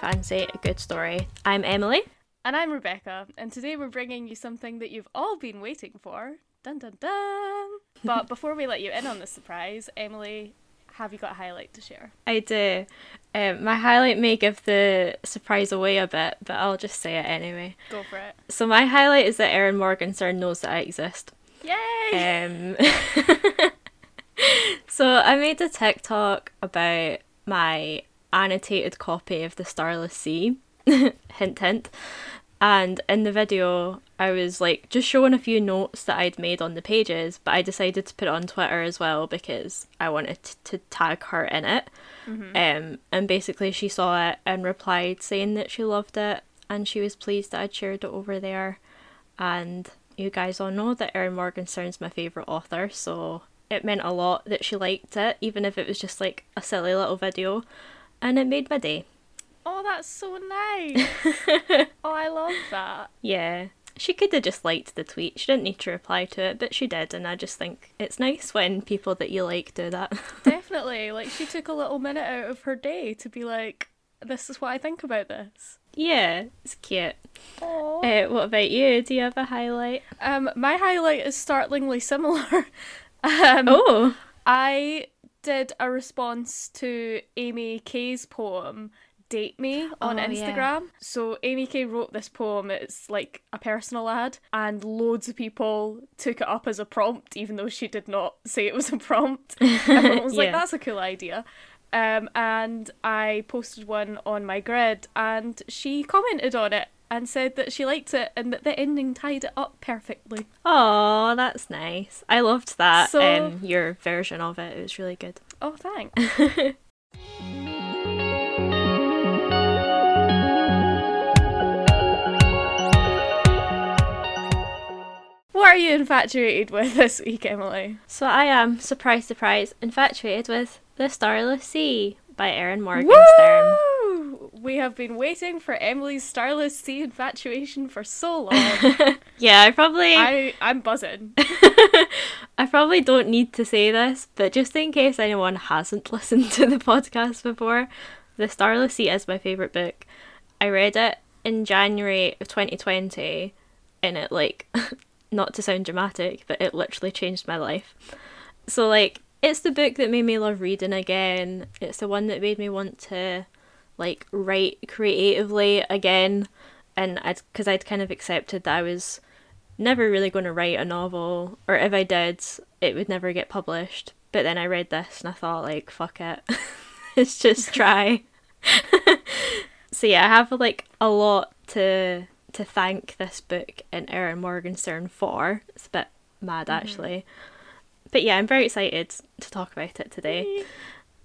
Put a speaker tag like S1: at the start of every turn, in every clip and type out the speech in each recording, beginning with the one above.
S1: fancy a good story. I'm Emily.
S2: And I'm Rebecca, and today we're bringing you something that you've all been waiting for. Dun dun dun! But before we let you in on the surprise, Emily, have you got a highlight to share?
S1: I do. Um, my highlight may give the surprise away a bit, but I'll just say it anyway.
S2: Go for it.
S1: So, my highlight is that Erin Morgenstern knows that I exist.
S2: Yay!
S1: Um, so I made a TikTok about my annotated copy of The Starless Sea. hint, hint. And in the video, I was like just showing a few notes that I'd made on the pages, but I decided to put it on Twitter as well because I wanted t- to tag her in it.
S2: Mm-hmm.
S1: Um, and basically, she saw it and replied saying that she loved it and she was pleased that I'd shared it over there. And you guys all know that Erin Morgenstern's my favourite author, so it meant a lot that she liked it, even if it was just like a silly little video. And it made my day.
S2: Oh, that's so nice. oh, I love that.
S1: Yeah. She could have just liked the tweet. She didn't need to reply to it, but she did, and I just think it's nice when people that you like do that.
S2: Definitely. Like, she took a little minute out of her day to be like, this is what I think about this.
S1: yeah, it's cute. Uh, what about you? Do you have a highlight?
S2: Um, my highlight is startlingly similar. um,
S1: Oh,
S2: I did a response to Amy Kay's poem Date Me on
S1: Oh, yeah.
S2: Instagram. So Amy Kay wrote this poem, it's like a personal ad, and loads of people took it up as a prompt, even though she did not say it was a prompt. Everyone was like, that's a cool idea. Um, and I posted one on my grid, and she commented on it and said that she liked it and that the ending tied it up perfectly.
S1: oh, that's nice. I loved that.
S2: So-
S1: um, your version of it. It was really good.
S2: Oh, thanks. What are you infatuated with this week, Emily?
S1: So I am, surprise, surprise, infatuated with The Starless Sea by Erin Morgenstern.
S2: Woo! We have been waiting for Emily's Starless Sea infatuation for so long.
S1: Yeah, I probably
S2: I, I'm buzzing.
S1: I probably don't need to say this, but just in case anyone hasn't listened to the podcast before, The Starless Sea is my favourite book. I read it in January of 2020, and it, like, not to sound dramatic, but it literally changed my life. So, like, it's the book that made me love reading again. It's the one that made me want to, like, write creatively again. And I'd, because I'd kind of accepted that I was never really going to write a novel, or if I did, it would never get published. But then I read this and I thought, like, fuck it, let's just try. so yeah, I have like a lot to to thank this book and Erin Morgenstern for. It's a bit mad mm-hmm. actually, but yeah, I'm very excited to talk about it today.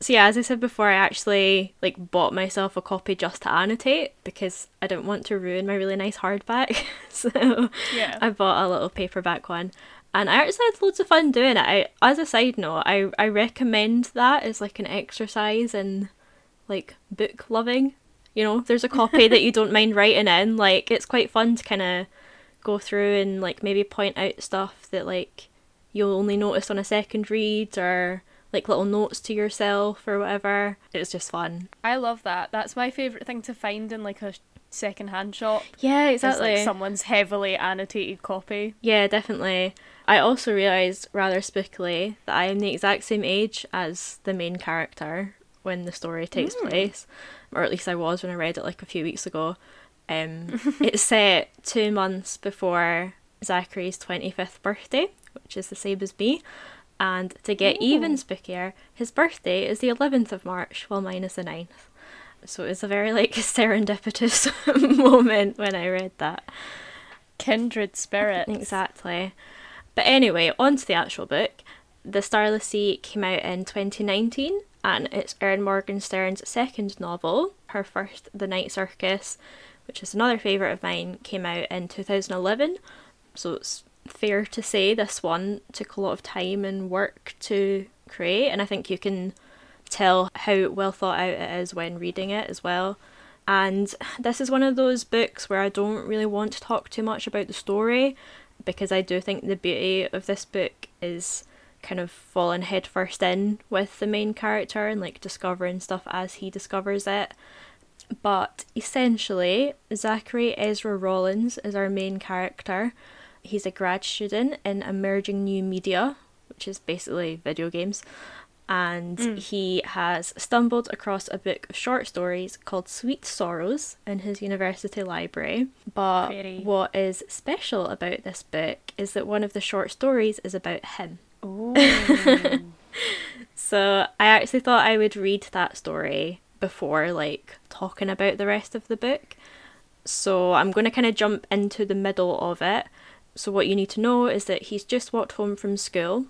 S1: So yeah, as I said before, I actually like bought myself a copy just to annotate because I didn't want to ruin my really nice hardback. so
S2: Yeah.
S1: I bought a little paperback one. And I actually had loads of fun doing it. I as a side note, I, I recommend that as like an exercise in like book loving. You know, if there's a copy that you don't mind writing in, like it's quite fun to kinda go through and like maybe point out stuff that like you'll only notice on a second read or like little notes to yourself or whatever. It's just fun.
S2: I love that. That's my favourite thing to find in like a second-hand shop.
S1: Yeah, exactly.
S2: like someone's heavily annotated copy.
S1: Yeah, definitely. I also realised rather spookily that I am the exact same age as the main character when the story takes place, or at least I was when I read it like a few weeks ago. Um, it's set two months before Zachary's 25th birthday, which is the same as me. And to get even spookier, his birthday is the 11th of March, while mine is the 9th. So it was a very like serendipitous moment when I read that.
S2: Kindred spirits.
S1: Exactly. But anyway, on to the actual book. The Starless Sea came out in 2019 and it's Erin Morgenstern's second novel. Her first, The Night Circus, which is another favourite of mine, came out in 2011. So it's fair to say this one took a lot of time and work to create, and I think you can tell how well thought out it is when reading it as well. And this is one of those books where I don't really want to talk too much about the story because I do think the beauty of this book is kind of falling headfirst in with the main character and like discovering stuff as he discovers it. But essentially, Zachary Ezra Rollins is our main character. He's a grad student in emerging new media, which is basically video games. And
S2: Mm.
S1: he has stumbled across a book of short stories called Sweet Sorrows in his university library. But
S2: Pretty.
S1: what is special about this book is that one of the short stories is about him.
S2: Ooh.
S1: So I actually thought I would read that story before like talking about the rest of the book. So I'm going to kind of jump into the middle of it. So what you need to know is that he's just walked home from school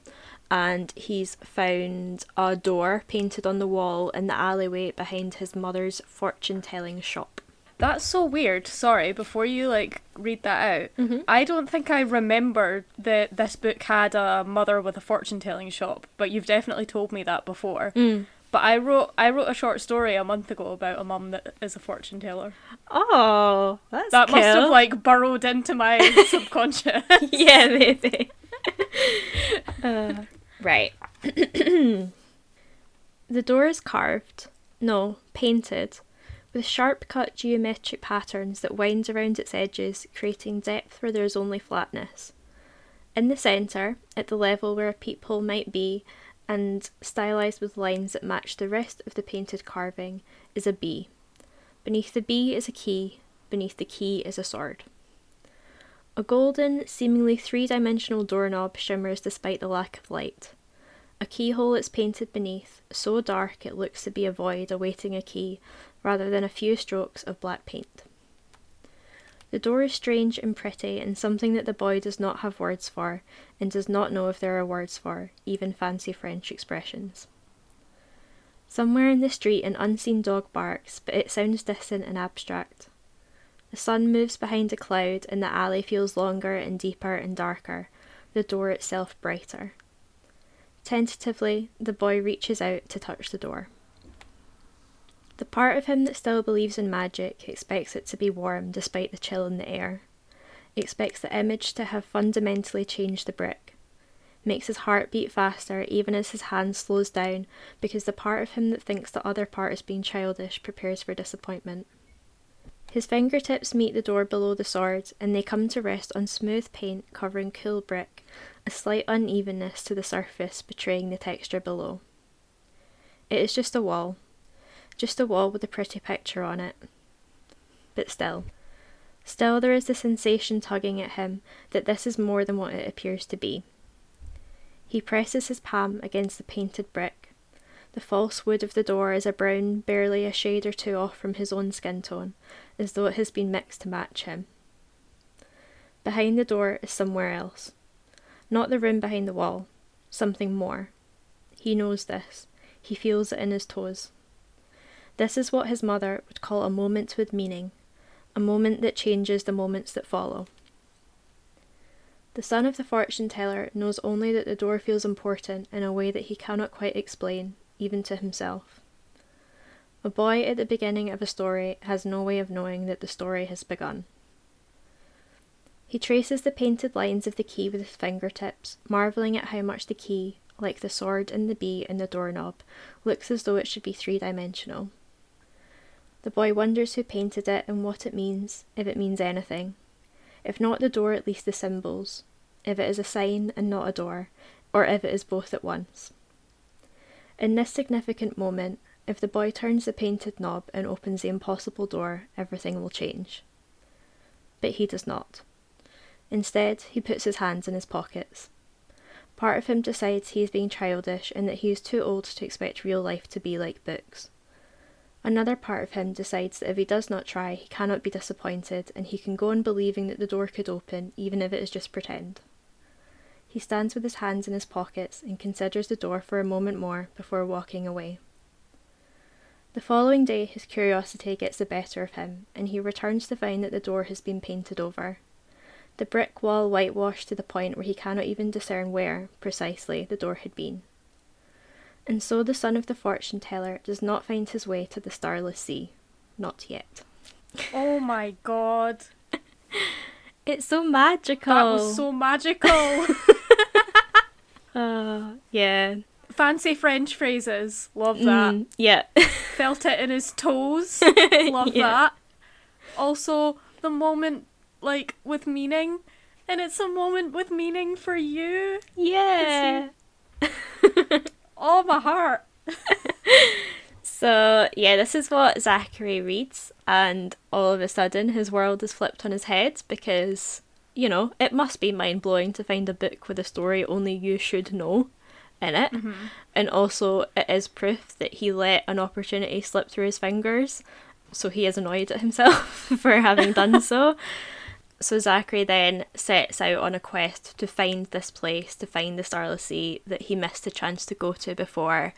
S1: and he's found a door painted on the wall in the alleyway behind his mother's fortune telling shop.
S2: That's so weird. Sorry, before you like read that out,
S1: Mhm.
S2: I don't think I remember that this book had a mother with a fortune telling shop, but you've definitely told me that before.
S1: Mm.
S2: But I wrote I wrote a short story a month ago about a mum that is a fortune teller.
S1: Oh, that's
S2: That must have like burrowed into my subconscious.
S1: yeah, maybe. Uh, right. the door is carved, no, painted, with sharp cut geometric patterns that wind around its edges, creating depth where there is only flatness. In the centre, at the level where a peephole might be, and stylized with lines that match the rest of the painted carving, is a bee. Beneath the bee is a key, beneath the key is a sword. A golden, seemingly three dimensional doorknob shimmers despite the lack of light. A keyhole is painted beneath, so dark it looks to be a void awaiting a key, rather than a few strokes of black paint. The door is strange and pretty, and something that the boy does not have words for, and does not know if there are words for, even fancy French expressions. Somewhere in the street, an unseen dog barks, but it sounds distant and abstract. The sun moves behind a cloud, and the alley feels longer and deeper and darker, the door itself brighter. Tentatively, the boy reaches out to touch the door. The part of him that still believes in magic expects it to be warm despite the chill in the air. Expects the image to have fundamentally changed the brick. Makes his heart beat faster even as his hand slows down because the part of him that thinks the other part is being childish prepares for disappointment. His fingertips meet the door below the sword, and they come to rest on smooth paint covering cool brick, a slight unevenness to the surface betraying the texture below. It is just a wall, just a wall with a pretty picture on it. But still, still there is the sensation tugging at him that this is more than what it appears to be. He presses his palm against the painted brick. The false wood of the door is a brown, barely a shade or two off from his own skin tone, as though it has been mixed to match him. Behind the door is somewhere else. Not the room behind the wall, something more. He knows this. He feels it in his toes. This is what his mother would call a moment with meaning, a moment that changes the moments that follow. The son of the fortune teller knows only that the door feels important in a way that he cannot quite explain, even to himself. A boy at the beginning of a story has no way of knowing that the story has begun. He traces the painted lines of the key with his fingertips, marvelling at how much the key, like the sword and the bee and the doorknob, looks as though it should be three dimensional. The boy wonders who painted it and what it means, if it means anything. If not the door, at least the symbols. If it is a sign and not a door, or if it is both at once. In this significant moment, if the boy turns the painted knob and opens the impossible door, everything will change. But he does not. Instead, he puts his hands in his pockets. Part of him decides he is being childish and that he is too old to expect real life to be like books. Another part of him decides that if he does not try, he cannot be disappointed and he can go on believing that the door could open, even if it is just pretend. He stands with his hands in his pockets and considers the door for a moment more before walking away. The following day, his curiosity gets the better of him, and he returns to find that the door has been painted over. The brick wall whitewashed to the point where he cannot even discern where, precisely, the door had been. And so the son of the fortune teller does not find his way to the starless sea. Not yet.
S2: Oh my god.
S1: It's so magical.
S2: That was so magical.
S1: Uh, yeah.
S2: Fancy French phrases. Love that.
S1: Mm, yeah.
S2: Felt it in his toes. Love
S1: Yeah.
S2: that. Also, the moment, like, with meaning. And it's a moment with meaning for you.
S1: Yeah.
S2: Oh, my heart.
S1: So, yeah, this is what Zachary reads, and all of a sudden his world is flipped on his head because, you know, it must be mind blowing to find a book with a story only you should know in it. Mm-hmm. And also, it is proof that he let an opportunity slip through his fingers, so he is annoyed at himself for having done so. So Zachary then sets out on a quest to find this place, to find the Starless Sea that he missed a chance to go to before.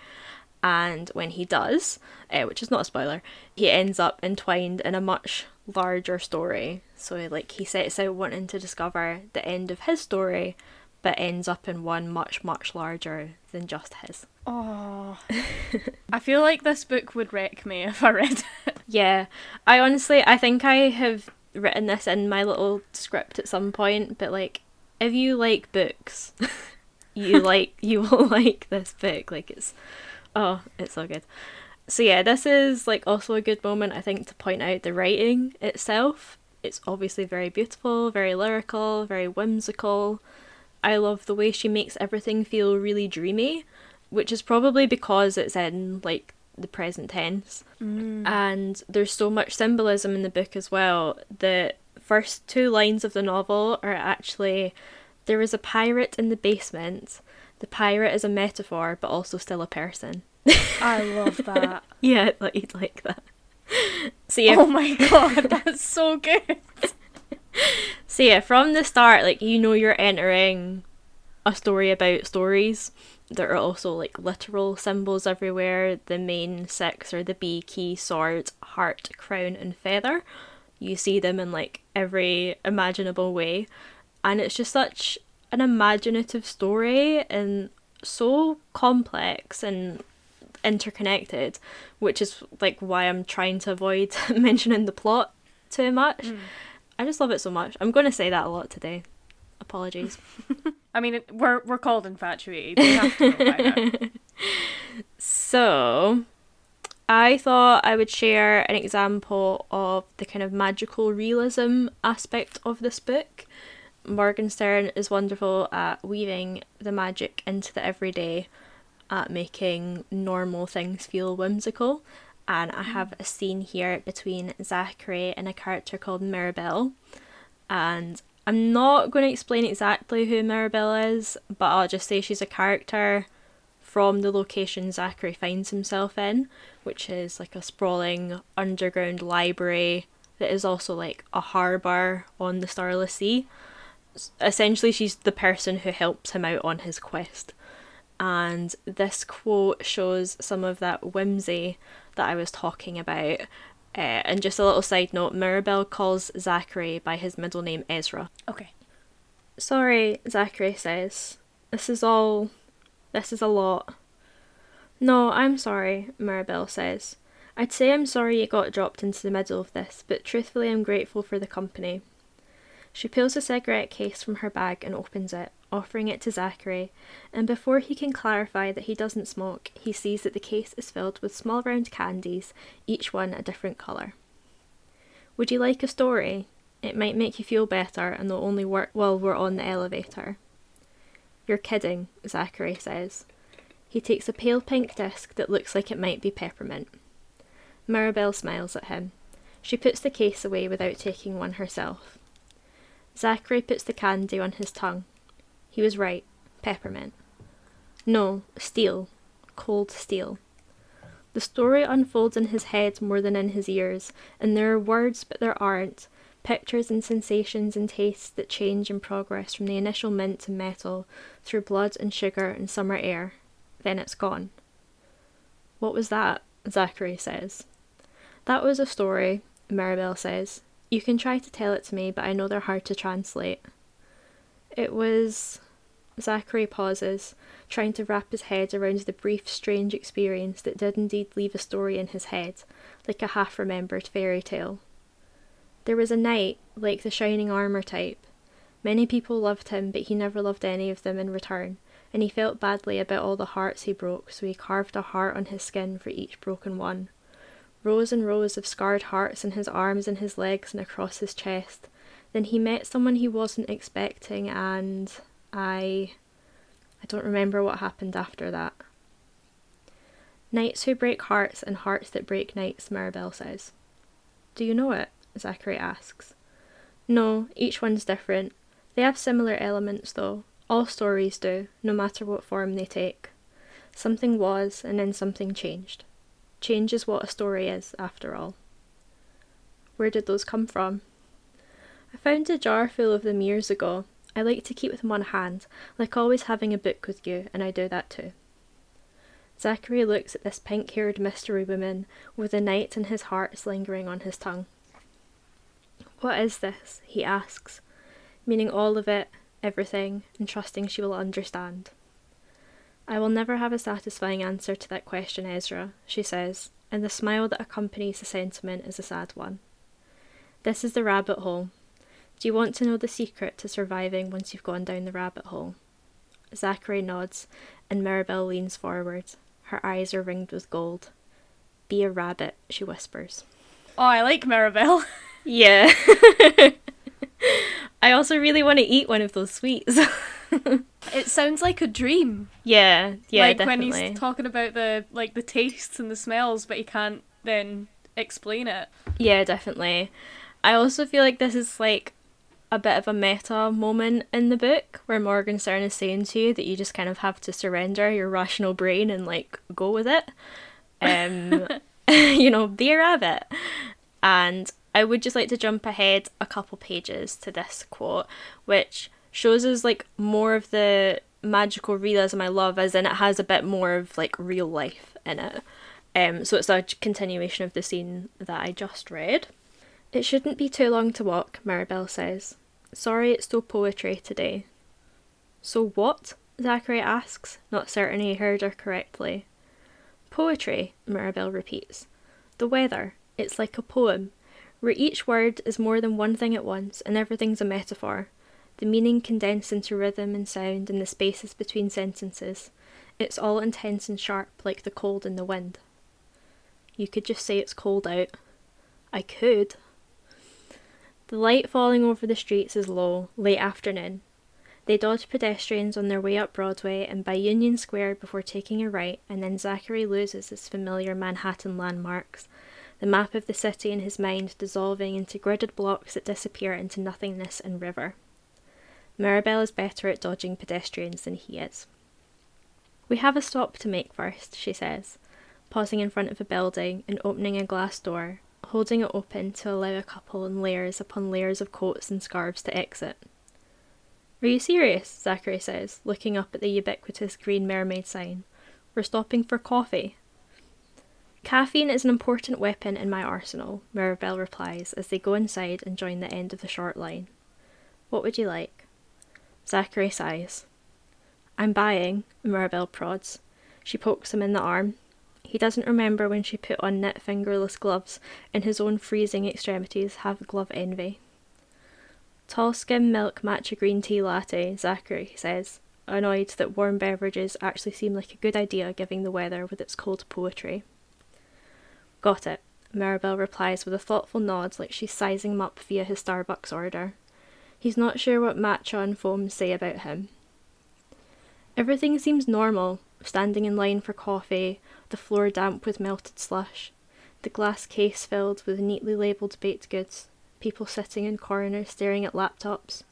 S1: And when he does, uh, which is not a spoiler, he ends up entwined in a much larger story. So like he sets out wanting to discover the end of his story, but ends up in one much much larger than just his.
S2: Oh. I feel like this book would wreck me if I read it.
S1: Yeah, I honestly, I think I have written this in my little script at some point, but like, if you like books, you like, you will like this book. Like, it's, oh, it's so good. So yeah, this is like also a good moment, I think, to point out the writing itself. It's obviously very beautiful, very lyrical, very whimsical. I love the way she makes everything feel really dreamy, which is probably because it's in like the present tense. Mm. And there's so much symbolism in the book as well. The first two lines of the novel are actually there is a pirate in the basement. The pirate is a metaphor, but also still a person.
S2: I love that.
S1: Yeah, like you'd like that. So yeah,
S2: Oh my god, that's so good.
S1: So yeah, from the start, like you know you're entering a story about stories. There are also like literal symbols everywhere. The main six are the bee, key, sword, heart, crown, and feather. You see them in like every imaginable way. And it's just such an imaginative story and so complex and interconnected, which is like why I'm trying to avoid mentioning the plot too much. Mm. I just love it so much. I'm going to say that a lot today. Apologies.
S2: I mean, we're we're called infatuated. You have to know.
S1: So, I thought I would share an example of the kind of magical realism aspect of this book. Morgenstern is wonderful at weaving the magic into the everyday, at making normal things feel whimsical. And I have a scene here between Zachary and a character called Mirabelle. And I'm not going to explain exactly who Mirabelle is, but I'll just say she's a character from the location Zachary finds himself in, which is like a sprawling underground library that is also like a harbour on the Starless Sea. Essentially, she's the person who helps him out on his quest. And this quote shows some of that whimsy that I was talking about. Uh, and just a little side note Mirabelle calls Zachary by his middle name Ezra.
S2: Okay.
S1: Sorry, Zachary says. This is all. This is a lot. No, I'm sorry, Mirabelle says. I'd say I'm sorry you got dropped into the middle of this, but truthfully, I'm grateful for the company. She pulls a cigarette case from her bag and opens it, offering it to Zachary, and before he can clarify that he doesn't smoke, he sees that the case is filled with small round candies, each one a different colour. Would you like a story? It might make you feel better and they'll only work while we're on the elevator. You're kidding, Zachary says. He takes a pale pink disc that looks like it might be peppermint. Mirabelle smiles at him. She puts the case away without taking one herself. Zachary puts the candy on his tongue. He was right. Peppermint. No, steel. Cold steel. The story unfolds in his head more than in his ears, and there are words but there aren't, pictures and sensations and tastes that change and progress from the initial mint and metal, through blood and sugar and summer air. Then it's gone. What was that? Zachary says. That was a story, Mirabelle says. You can try to tell it to me, but I know they're hard to translate. It was. Zachary pauses, trying to wrap his head around the brief, strange experience that did indeed leave a story in his head, like a half remembered fairy tale. There was a knight, like the shining armour type. Many people loved him, but he never loved any of them in return, and he felt badly about all the hearts he broke, so he carved a heart on his skin for each broken one. Rows and rows of scarred hearts in his arms and his legs and across his chest. Then he met someone he wasn't expecting, and I. I don't remember what happened after that. Knights who break hearts and hearts that break knights, Mirabelle says. Do you know it? Zachary asks. No, each one's different. They have similar elements, though. All stories do, no matter what form they take. Something was, and then something changed. Change is what a story is, after all. Where did those come from? I found a jar full of them years ago. I like to keep them on hand, like always having a book with you, and I do that too. Zachary looks at this pink haired mystery woman with the night in his heart lingering on his tongue. What is this? he asks, meaning all of it, everything, and trusting she will understand. I will never have a satisfying answer to that question, Ezra, she says, and the smile that accompanies the sentiment is a sad one. This is the rabbit hole. Do you want to know the secret to surviving once you've gone down the rabbit hole? Zachary nods, and Mirabelle leans forward. Her eyes are ringed with gold. Be a rabbit, she whispers.
S2: Oh, I like Mirabelle.
S1: Yeah. I also really want to eat one of those sweets.
S2: it sounds like a dream.
S1: Yeah, yeah,
S2: like
S1: definitely.
S2: when he's talking about the like the tastes and the smells, but he can't then explain it.
S1: Yeah, definitely. I also feel like this is like a bit of a meta moment in the book where Morgan Morgenstern is saying to you that you just kind of have to surrender your rational brain and like go with it. Um, you know, be a rabbit. And I would just like to jump ahead a couple pages to this quote, which shows us like more of the magical realism I love, as in it has a bit more of like real life in it. Um, so it's a continuation of the scene that I just read. It shouldn't be too long to walk, Mirabelle says. Sorry it's so poetry today. So what? Zachary asks, not certain he heard her correctly. Poetry, Mirabelle repeats. The weather. It's like a poem where each word is more than one thing at once and everything's a metaphor, the meaning condensed into rhythm and sound in the spaces between sentences. It's all intense and sharp, like the cold in the wind. You could just say it's cold out. I could. The light falling over the streets is low, late afternoon. They dodge pedestrians on their way up Broadway and by Union Square before taking a right, and then Zachary loses his familiar Manhattan landmarks the map of the city in his mind dissolving into gridded blocks that disappear into nothingness and river. Mirabelle is better at dodging pedestrians than he is. We have a stop to make first, she says, pausing in front of a building and opening a glass door, holding it open to allow a couple in layers upon layers of coats and scarves to exit. Are you serious? Zachary says, looking up at the ubiquitous green mermaid sign. We're stopping for coffee. Caffeine is an important weapon in my arsenal, Mirabelle replies as they go inside and join the end of the short line. What would you like? Zachary sighs. I'm buying, Mirabelle prods. She pokes him in the arm. He doesn't remember when she put on knit fingerless gloves, and his own freezing extremities have glove envy. Tall skim milk matcha green tea latte, Zachary says, annoyed that warm beverages actually seem like a good idea given the weather with its cold poetry. Got it, Mirabelle replies with a thoughtful nod like she's sizing him up via his Starbucks order. He's not sure what matcha and foam say about him. Everything seems normal, standing in line for coffee, the floor damp with melted slush, the glass case filled with neatly labelled baked goods, people sitting in corners staring at laptops.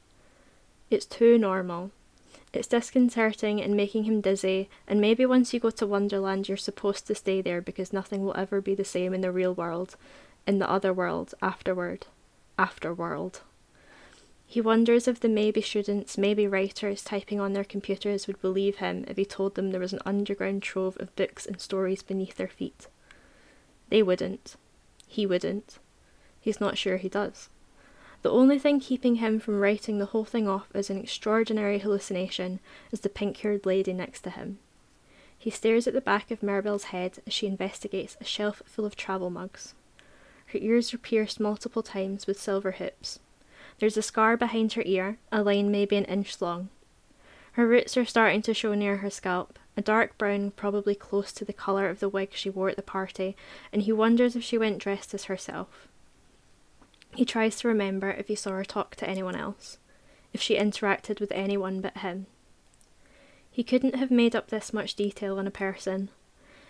S1: It's too normal. It's disconcerting and making him dizzy, and maybe once you go to Wonderland, you're supposed to stay there because nothing will ever be the same in the real world, in the other world, afterward. Afterworld. He wonders if the maybe students, maybe writers typing on their computers would believe him if he told them there was an underground trove of books and stories beneath their feet. They wouldn't. He wouldn't. He's not sure he does. The only thing keeping him from writing the whole thing off as an extraordinary hallucination is the pink haired lady next to him. He stares at the back of Mirabelle's head as she investigates a shelf full of travel mugs. Her ears are pierced multiple times with silver hoops. There's a scar behind her ear, a line maybe an inch long. Her roots are starting to show near her scalp, a dark brown, probably close to the colour of the wig she wore at the party, and he wonders if she went dressed as herself. He tries to remember if he saw her talk to anyone else, if she interacted with anyone but him. He couldn't have made up this much detail on a person.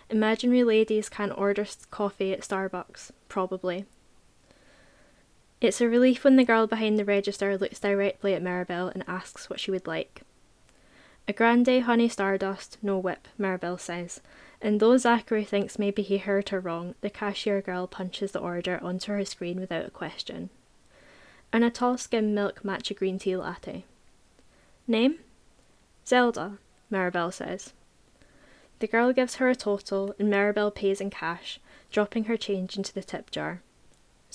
S1: Imaginary ladies can't order coffee at Starbucks, probably. It's a relief when the girl behind the register looks directly at Mirabelle and asks what she would like. A grande honey stardust, no whip, Mirabelle says, and though Zachary thinks maybe he heard her wrong, the cashier girl punches the order onto her screen without a question. And a tall skim milk matcha green tea latte. Name? Zelda, Mirabelle says. The girl gives her a total, and Mirabelle pays in cash, dropping her change into the tip jar.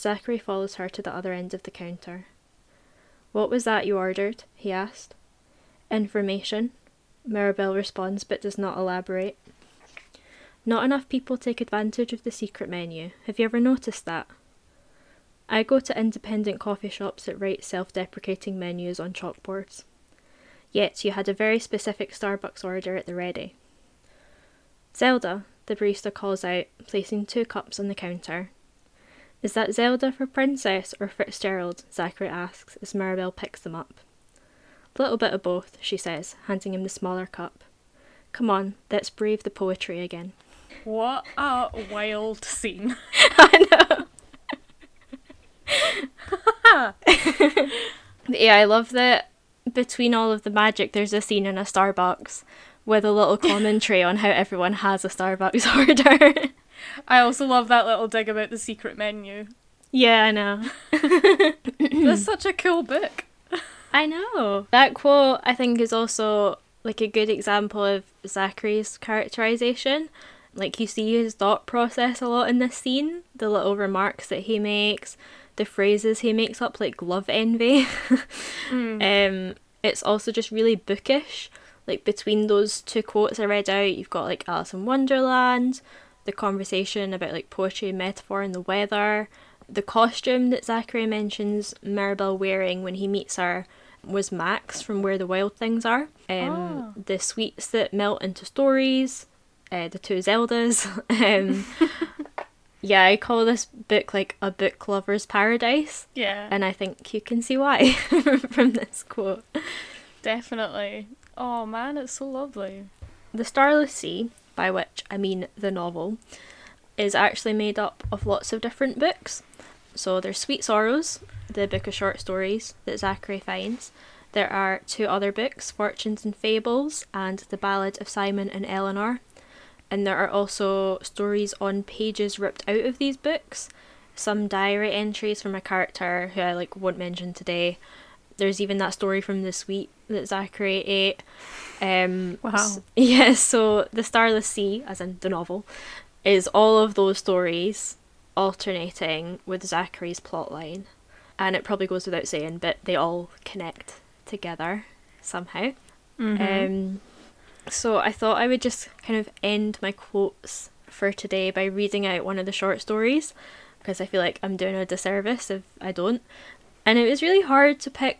S1: Zachary follows her to the other end of the counter. What was that you ordered? he asked. Information, Mirabelle responds but does not elaborate. Not enough people take advantage of the secret menu. Have you ever noticed that? I go to independent coffee shops that write self deprecating menus on chalkboards. Yet you had a very specific Starbucks order at the ready. Zelda, the barista calls out, placing two cups on the counter. Is that Zelda for Princess or Fitzgerald? Zachary asks as Mirabelle picks them up. Little bit of both, she says, handing him the smaller cup. Come on, let's brave the poetry again.
S2: What a wild scene.
S1: I know. yeah, I love that between all of the magic, there's a scene in a Starbucks with a little commentary on how everyone has a Starbucks order.
S2: I also love that little dig about the secret menu.
S1: Yeah, I know.
S2: That's such a cool book.
S1: I know. That quote, I think, is also like a good example of Zachary's characterization. Like, you see his thought process a lot in this scene, the little remarks that he makes, the phrases he makes up, like love envy. mm. um, it's also just really bookish. Like, between those two quotes I read out, you've got like Alice in Wonderland, the conversation about like poetry and metaphor and the weather, the costume that Zachary mentions Mirabelle wearing when he meets her was Max from Where the Wild Things Are. Um, oh. The sweets that melt into stories, uh, the two Zeldas. um, yeah, I call this book like a book lover's paradise.
S2: Yeah.
S1: And I think you can see why from this quote.
S2: Definitely. Oh man, it's so lovely.
S1: The Starless Sea, by which I mean the novel, is actually made up of lots of different books. So there's Sweet Sorrows, the book of short stories that Zachary finds. There are two other books, Fortunes and Fables and The Ballad of Simon and Eleanor. And there are also stories on pages ripped out of these books, some diary entries from a character who I like won't mention today. There's even that story from the sweet that Zachary ate. Um,
S2: wow. So,
S1: yeah, so The Starless Sea, as in the novel, is all of those stories alternating with Zachary's plotline and it probably goes without saying, but they all connect together somehow. Mm-hmm. Um, so I thought I would just kind of end my quotes for today by reading out one of the short stories because I feel like I'm doing a disservice if I don't. And it was really hard to pick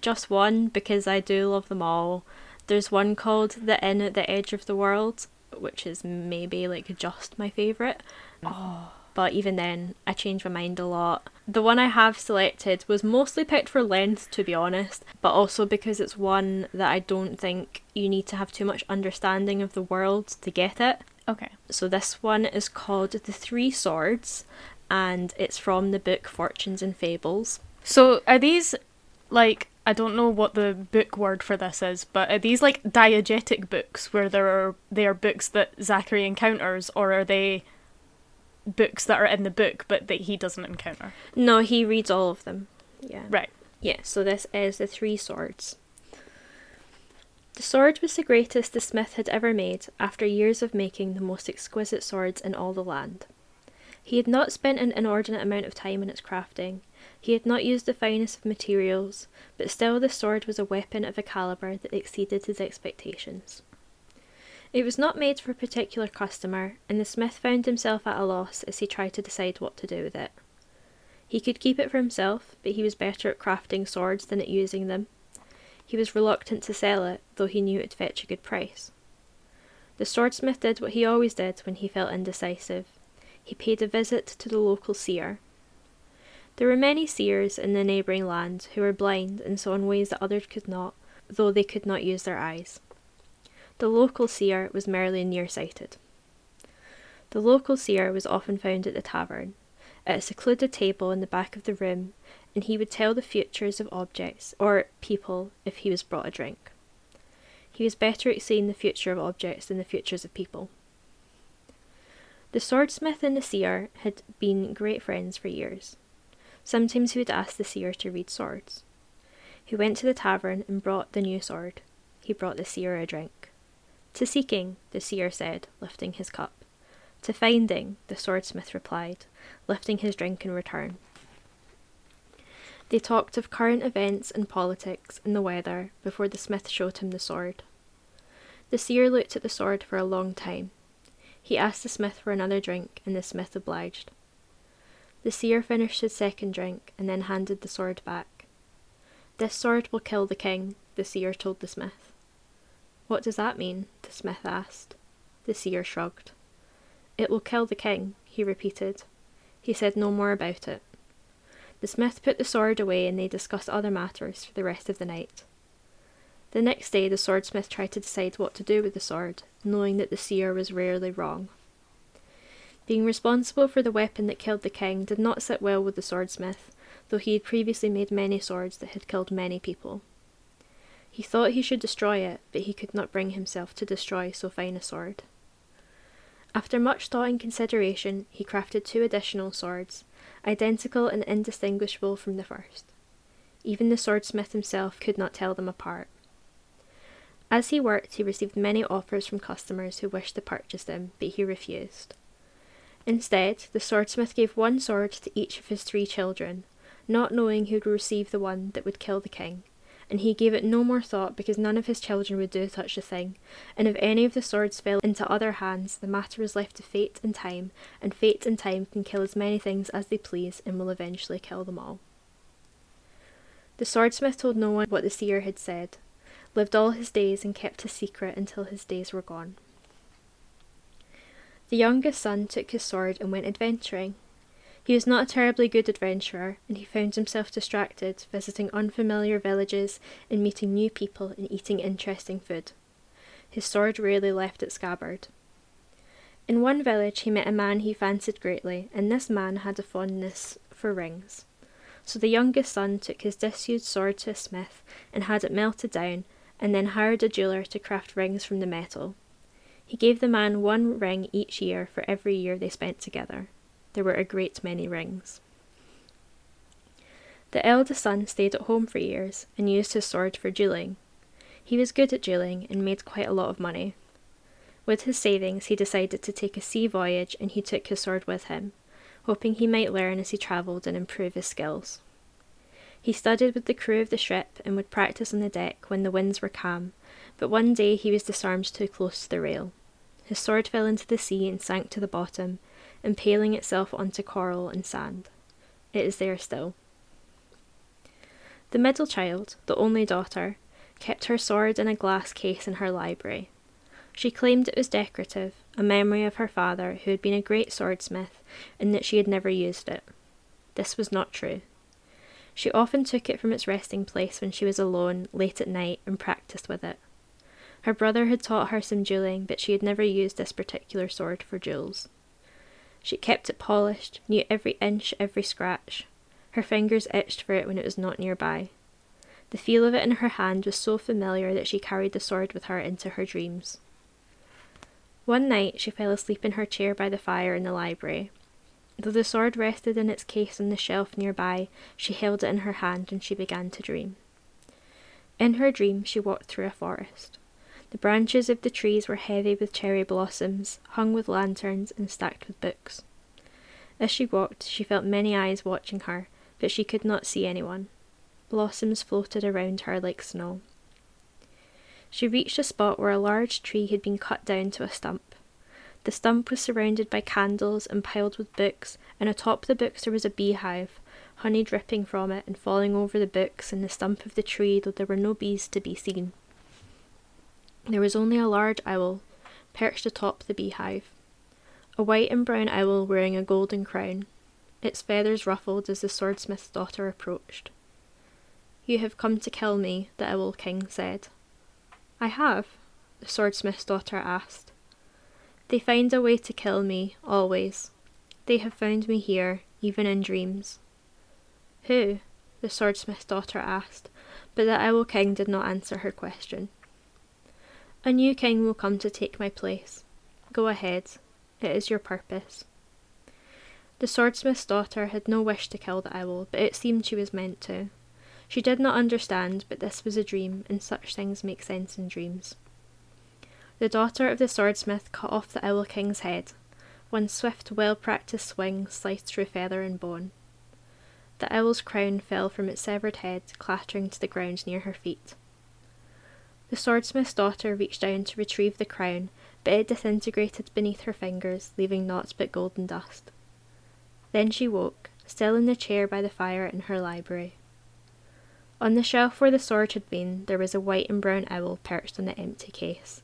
S1: just one because I do love them all. There's one called The Inn at the Edge of the World, which is maybe like just my favourite. Mm. Oh but even then, I change my mind a lot. The one I have selected was mostly picked for length, to be honest, but also because it's one that I don't think you need to have too much understanding of the world to get it.
S2: Okay.
S1: So this one is called The Three Swords, and it's from the book Fortunes and Fables.
S2: So are these like I don't know what the book word for this is, but are these like diegetic books where there are they are books that Zachary encounters, or are they books that are in the book but that he doesn't encounter.
S1: No, he reads all of them. Yeah.
S2: Right.
S1: Yeah, so this is the three swords. The sword was the greatest the smith had ever made, after years of making the most exquisite swords in all the land. He had not spent an inordinate amount of time in its crafting. He had not used the finest of materials, but still the sword was a weapon of a calibre that exceeded his expectations. It was not made for a particular customer, and the smith found himself at a loss as he tried to decide what to do with it. He could keep it for himself, but he was better at crafting swords than at using them. He was reluctant to sell it, though he knew it'd fetch a good price. The swordsmith did what he always did when he felt indecisive. He paid a visit to the local seer. There were many seers in the neighbouring land who were blind and saw in ways that others could not, though they could not use their eyes. The local seer was merely nearsighted. The local seer was often found at the tavern, at a secluded table in the back of the room, and he would tell the futures of objects or people if he was brought a drink. He was better at seeing the future of objects than the futures of people. The swordsmith and the seer had been great friends for years. Sometimes he would ask the seer to read swords. He went to the tavern and brought the new sword. He brought the seer a drink. To seeking, the seer said, lifting his cup. To finding, the swordsmith replied, lifting his drink in return. They talked of current events and politics and the weather before the smith showed him the sword. The seer looked at the sword for a long time. He asked the smith for another drink, and the smith obliged. The seer finished his second drink and then handed the sword back. This sword will kill the king, the seer told the smith. What does that mean? the smith asked. The seer shrugged. It will kill the king, he repeated. He said no more about it. The smith put the sword away and they discussed other matters for the rest of the night. The next day, the swordsmith tried to decide what to do with the sword, knowing that the seer was rarely wrong. Being responsible for the weapon that killed the king did not sit well with the swordsmith, though he had previously made many swords that had killed many people. He thought he should destroy it, but he could not bring himself to destroy so fine a sword. After much thought and consideration, he crafted two additional swords, identical and indistinguishable from the first. Even the swordsmith himself could not tell them apart. As he worked, he received many offers from customers who wished to purchase them, but he refused. Instead, the swordsmith gave one sword to each of his three children, not knowing who would receive the one that would kill the king, and he gave it no more thought because none of his children would do such a thing, and if any of the swords fell into other hands, the matter was left to fate and time, and fate and time can kill as many things as they please and will eventually kill them all. The swordsmith told no one what the seer had said, lived all his days and kept his secret until his days were gone. The youngest son took his sword and went adventuring. He was not a terribly good adventurer, and he found himself distracted, visiting unfamiliar villages and meeting new people and eating interesting food. His sword rarely left its scabbard. In one village, he met a man he fancied greatly, and this man had a fondness for rings. So the youngest son took his disused sword to a smith and had it melted down, and then hired a jeweller to craft rings from the metal. He gave the man one ring each year for every year they spent together. There were a great many rings. The eldest son stayed at home for years and used his sword for duelling. He was good at duelling and made quite a lot of money. With his savings, he decided to take a sea voyage and he took his sword with him, hoping he might learn as he travelled and improve his skills. He studied with the crew of the ship and would practice on the deck when the winds were calm, but one day he was disarmed too close to the rail. His sword fell into the sea and sank to the bottom, impaling itself onto coral and sand. It is there still. The middle child, the only daughter, kept her sword in a glass case in her library. She claimed it was decorative, a memory of her father, who had been a great swordsmith, and that she had never used it. This was not true. She often took it from its resting place when she was alone, late at night, and practiced with it. Her brother had taught her some duelling, but she had never used this particular sword for duels. She kept it polished, knew every inch, every scratch. Her fingers itched for it when it was not nearby. The feel of it in her hand was so familiar that she carried the sword with her into her dreams. One night she fell asleep in her chair by the fire in the library. Though the sword rested in its case on the shelf nearby, she held it in her hand and she began to dream. In her dream, she walked through a forest. The branches of the trees were heavy with cherry blossoms, hung with lanterns, and stacked with books. As she walked, she felt many eyes watching her, but she could not see anyone. Blossoms floated around her like snow. She reached a spot where a large tree had been cut down to a stump. The stump was surrounded by candles and piled with books, and atop the books there was a beehive, honey dripping from it and falling over the books and the stump of the tree, though there were no bees to be seen. There was only a large owl perched atop the beehive, a white and brown owl wearing a golden crown, its feathers ruffled as the swordsmith's daughter approached. You have come to kill me, the Owl King said. I have, the swordsmith's daughter asked. They find a way to kill me, always. They have found me here, even in dreams. Who? the swordsmith's daughter asked, but the Owl King did not answer her question. A new king will come to take my place. Go ahead. It is your purpose. The swordsmith's daughter had no wish to kill the owl, but it seemed she was meant to. She did not understand, but this was a dream, and such things make sense in dreams. The daughter of the swordsmith cut off the Owl King's head. One swift, well practiced swing sliced through feather and bone. The owl's crown fell from its severed head, clattering to the ground near her feet. The swordsmith's daughter reached down to retrieve the crown, but it disintegrated beneath her fingers, leaving naught but golden dust. Then she woke, still in the chair by the fire in her library. On the shelf where the sword had been, there was a white and brown owl perched on the empty case.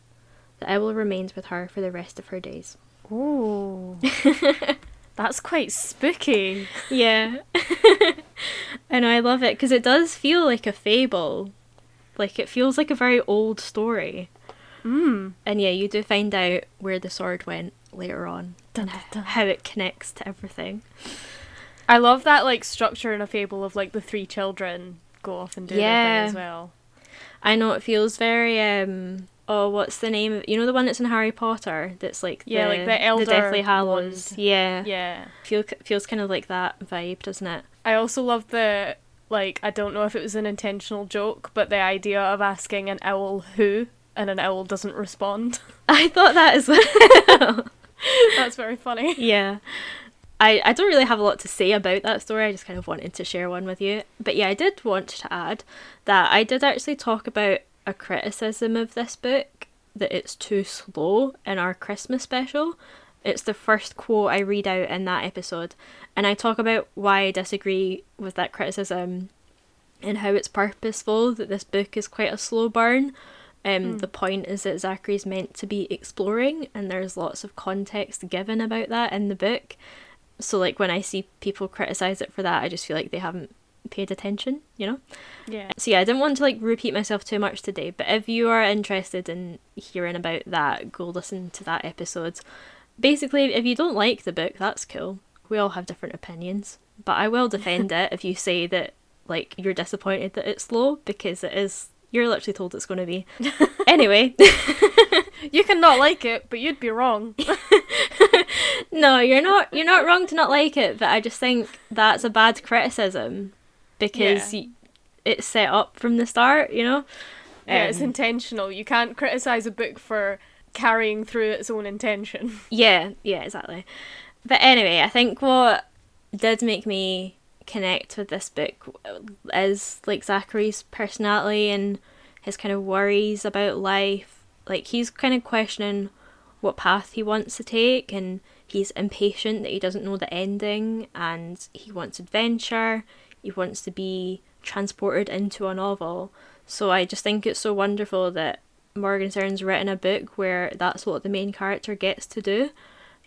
S1: The owl remained with her for the rest of her days.
S2: Ooh. That's quite spooky.
S1: Yeah. Know, I love it because it does feel like a fable. Like, it feels like a very old story.
S2: Mm.
S1: And yeah, you do find out where the sword went later on
S2: Dun, dun, dun.
S1: how it connects to everything.
S2: I love that like structure in a fable of like the three children go off and do their thing as well.
S1: I know it feels very um oh what's the name of you know the one that's in Harry Potter that's like
S2: Yeah, like the Elder
S1: Deathly Hallows.
S2: Wand.
S1: Yeah.
S2: Yeah.
S1: Feel feels kind of like that vibe, doesn't it?
S2: I also love the like I don't know if it was an intentional joke, but the idea of asking an owl who and an owl doesn't respond.
S1: I thought that as well.
S2: That's very funny.
S1: yeah. I, I don't really have a lot to say about that story. I just kind of wanted to share one with you. But yeah, I did want to add that I did actually talk about a criticism of this book that it's too slow in our Christmas special. It's the first quote I read out in that episode. And I talk about why I disagree with that criticism and how it's purposeful that this book is quite a slow burn. Um, The point is that Zachary's meant to be exploring, and there's lots of context given about that in the book. So, like, when I see people criticize it for that, I just feel like they haven't paid attention, you know?
S2: Yeah.
S1: So, yeah, I didn't want to, like, repeat myself too much today, but if you are interested in hearing about that, go listen to that episode. Basically, if you don't like the book, that's cool. We all have different opinions, but I will defend it if you say that, like, you're disappointed that it's slow, because it is. You're literally told it's going to be. anyway.
S2: You can not like it, but you'd be wrong.
S1: No, you're not. You're not wrong to not like it, but I just think that's a bad criticism because
S2: Yeah.
S1: y- it's set up from the start. You know.
S2: yeah, it's
S1: Um,
S2: intentional. You can't criticize a book for carrying through its own intention.
S1: Yeah, yeah, exactly. But anyway, I think what did make me connect with this book is like Zachary's personality and his kind of worries about life. Like he's kind of questioning what path he wants to take and he's impatient that he doesn't know the ending and he wants adventure. He wants to be transported into a novel. So I just think it's so wonderful that Morgenstern's written a book where that's what the main character gets to do.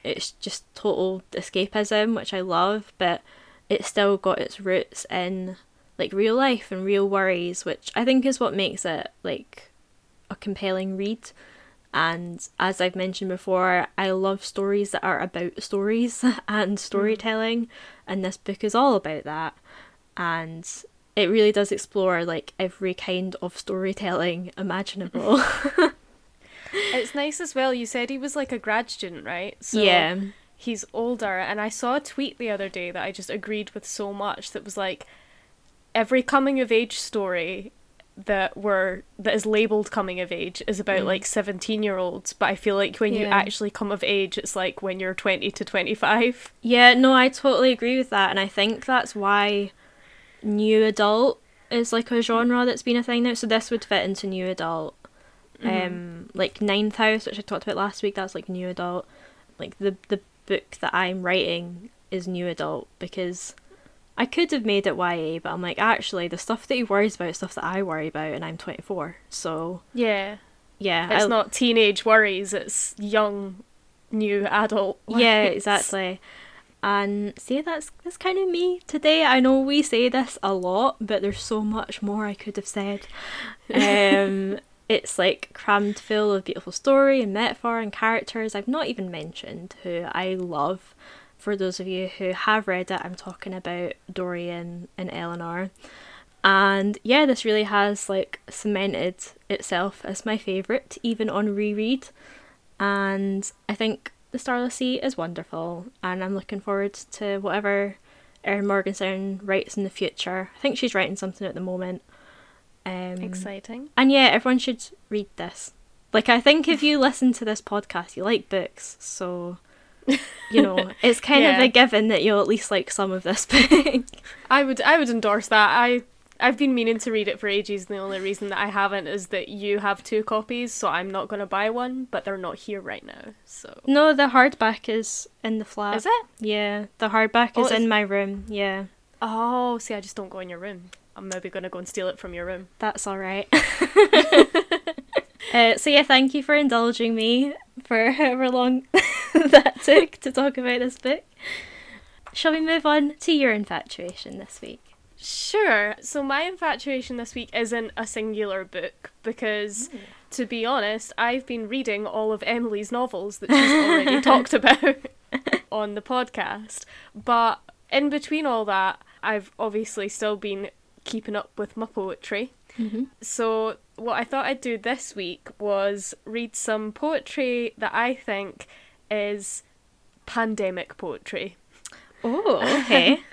S1: It's just total escapism, which I love, but it's still got its roots in like real life and real worries, which I think is what makes it like a compelling read. And as I've mentioned before, I love stories that are about stories and mm. storytelling, and this book is all about that. And it really does explore like every kind of storytelling imaginable.
S2: It's nice as well. You said he was like a grad student, right? So
S1: yeah.
S2: he's older and I saw a tweet the other day that I just agreed with so much that was like every coming of age story that were that is labeled coming of age is about
S1: Mm.
S2: like 17 year olds but I feel like when you actually come of age it's like when you're 20 to 25
S1: Yeah, no, I totally agree with that, and I think that's why new adult is like a genre that's been a thing now. So this would fit into new adult. Um, like Ninth House, which I talked about last week, that's like new adult. Like the the book that I'm writing is new adult because I could have made it YA, but I'm like, actually, the stuff that he worries about is stuff that I worry about, and I'm 24. So,
S2: Yeah.
S1: yeah.
S2: It's
S1: I-
S2: not teenage worries, it's young, new adult.
S1: Yeah, exactly. And see, that's that's kind of me today. I know we say this a lot, but there's so much more I could have said. Um, it's like crammed full of beautiful story and metaphor and characters. I've not even mentioned who I love. For those of you who have read it, I'm talking about Dorian and Eleanor. And yeah, this really has like cemented itself as my favourite, even on reread. And I think The Starless Sea is wonderful, and I'm looking forward to whatever Erin Morgenstern writes in the future. I think she's writing something at the moment. Um,
S2: Exciting.
S1: and yeah, everyone should read this. Like, I think if you listen to this podcast, you like books, so you know it's kind of a given that you'll at least like some of this book.
S2: I would I would endorse that. I I've been meaning to read it for ages and the only reason that I haven't is that you have two copies, so I'm not gonna buy one, but they're not here right now. So
S1: no, the hardback is in the flat.
S2: Is it?
S1: Yeah, the hardback
S2: Oh,
S1: is in my room. Yeah,
S2: Oh, see I just don't go in your room. I'm maybe gonna go and steal it from your room.
S1: that's all right. uh, so yeah, thank you for indulging me for however long that took to talk about this book. Shall we move on to your infatuation this week?
S2: Sure. So my infatuation this week isn't a singular book because to be honest, I've been reading all of Emily's novels that she's already talked about on the podcast. But in between all that, I've obviously still been keeping up with my poetry.
S1: Mm-hmm.
S2: So what I thought I'd do this week was read some poetry that I think is pandemic poetry.
S1: Oh, okay.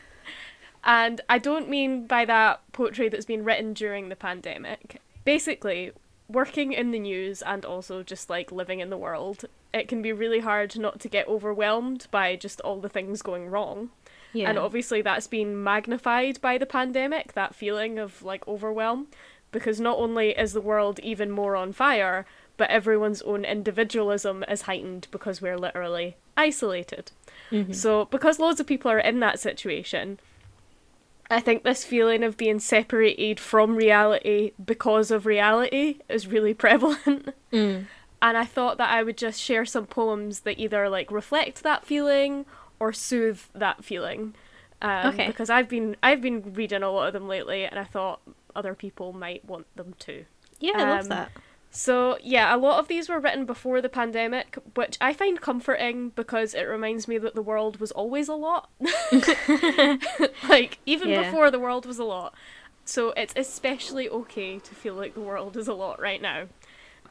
S2: And I don't mean by that poetry that's been written during the pandemic. Basically, working in the news and also just like living in the world, it can be really hard not to get overwhelmed by just all the things going wrong.
S1: yeah.
S2: And obviously, that's been magnified by the pandemic, that feeling of like overwhelm, because not only is the world even more on fire, but everyone's own individualism is heightened because we're literally isolated.
S1: Mhm.
S2: So, because loads of people are in that situation, I think this feeling of being separated from reality because of reality is really prevalent.
S1: Mm.
S2: And I thought that I would just share some poems that either like reflect that feeling or soothe that feeling. Um,
S1: Okay.
S2: Because I've been I've been reading a lot of them lately, and I thought other people might want them too.
S1: Yeah, I love
S2: Um,
S1: that.
S2: So yeah, a lot of these were written before the pandemic, which I find comforting because it reminds me that the world was always a lot. like even
S1: Yeah.
S2: before the world was a lot. So it's especially okay to feel like the world is a lot right now.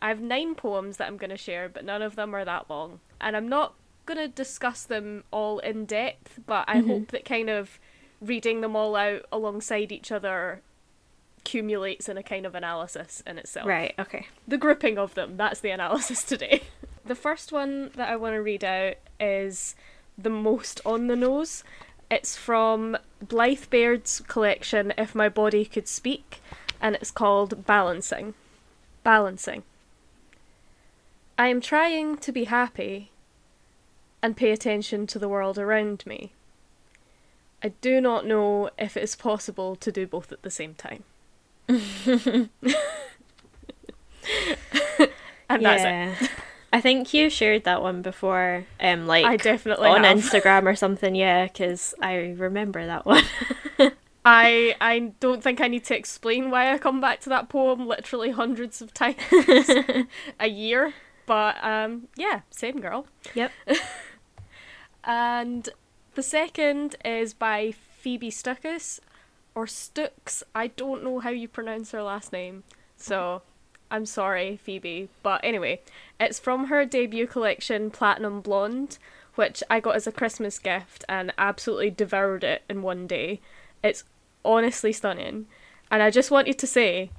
S2: I have nine poems that I'm going to share, but none of them are that long. And I'm not going to discuss them all in depth, but I
S1: Mhm.
S2: hope that kind of reading them all out alongside each other accumulates in a kind of analysis in itself
S1: Right, okay.
S2: the grouping of them. That's the analysis today. the first one that I want to read out is the most on the nose. It's from Blythe Baird's collection, If My Body Could Speak, and it's called Balancing. Balancing. I am trying to be happy and pay attention to the world around me. I do not know if it is possible to do both at the same time. And that's it.
S1: yeah. I think you shared that one before, um, like
S2: I definitely
S1: on
S2: have.
S1: Instagram or something. Yeah, because I remember that one.
S2: I I don't think I need to explain why I come back to that poem literally hundreds of times a year. But um yeah, same girl.
S1: yep.
S2: And the second is by Phoebe Stuckes or Stooks. I don't know how you pronounce her last name. So I'm sorry, Phoebe. But anyway, it's from her debut collection Platinum Blonde, which I got as a Christmas gift and absolutely devoured it in one day. It's honestly stunning. And I just wanted to say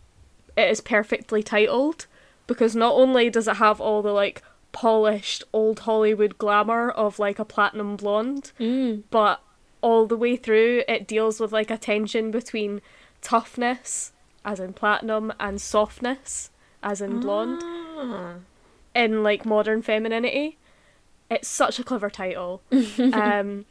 S2: it is perfectly titled because not only does it have all the like polished old Hollywood glamour of like a platinum blonde,
S1: Mm.
S2: but all the way through it deals with like a tension between toughness as in platinum and softness as in blonde
S1: Ah.
S2: in like modern femininity. It's such a clever title. um,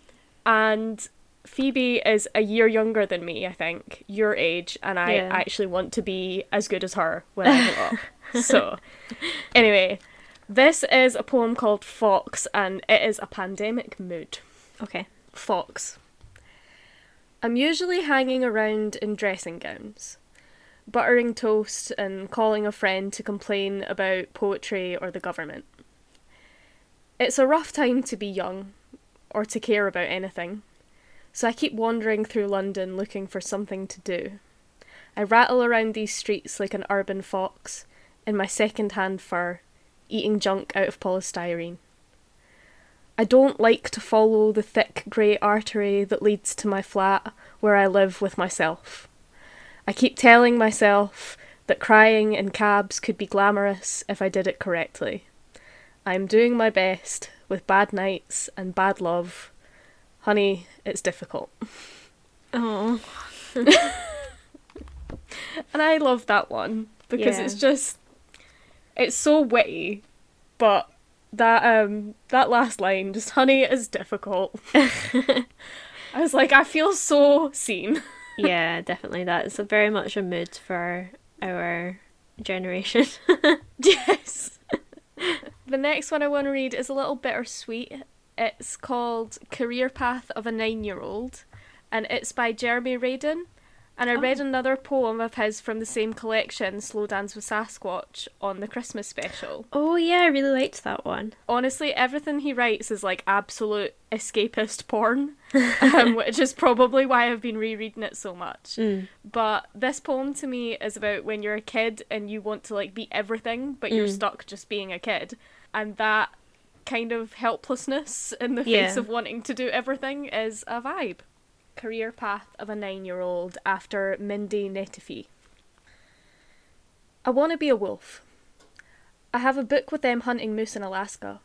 S2: and Phoebe is a year younger than me, I think, your age, and I
S1: Yeah.
S2: actually want to be as good as her when I grow up. So, anyway, this is a poem called Fox, and it is a pandemic mood.
S1: Okay.
S2: Fox. I'm usually hanging around in dressing gowns, buttering toast and calling a friend to complain about poetry or the government. It's a rough time to be young or to care about anything, so I keep wandering through London looking for something to do. I rattle around these streets like an urban fox in my second hand fur, eating junk out of polystyrene. I don't like to follow the thick grey artery that leads to my flat where I live with myself. I keep telling myself that crying in cabs could be glamorous if I did it correctly. I am doing my best with bad nights and bad love. Honey, it's difficult.
S1: Oh.
S2: And I love that one because
S1: Yeah.
S2: it's just it's so witty, but that um that last line just honey is difficult. I was like I feel so seen.
S1: yeah, definitely. That's a very much a mood for our generation.
S2: Yes. the next one I want to read is a little bittersweet. It's called Career Path of a Nine Year Old, and it's by Jeremy Radin. And I read
S1: Oh.
S2: another poem of his from the same collection, Slow Dance with Sasquatch, on the Christmas special.
S1: oh yeah, I really liked that one.
S2: Honestly, everything he writes is like absolute escapist porn, um, which is probably why I've been rereading it so much.
S1: Mm.
S2: But this poem to me is about when you're a kid and you want to like be everything, but you're
S1: Mm.
S2: stuck just being a kid. And that kind of helplessness in the
S1: Yeah.
S2: face of wanting to do everything is a vibe. Career path of a nine year old after Mindy Nettifee. I want to be a wolf. I have a book with them hunting moose in Alaska.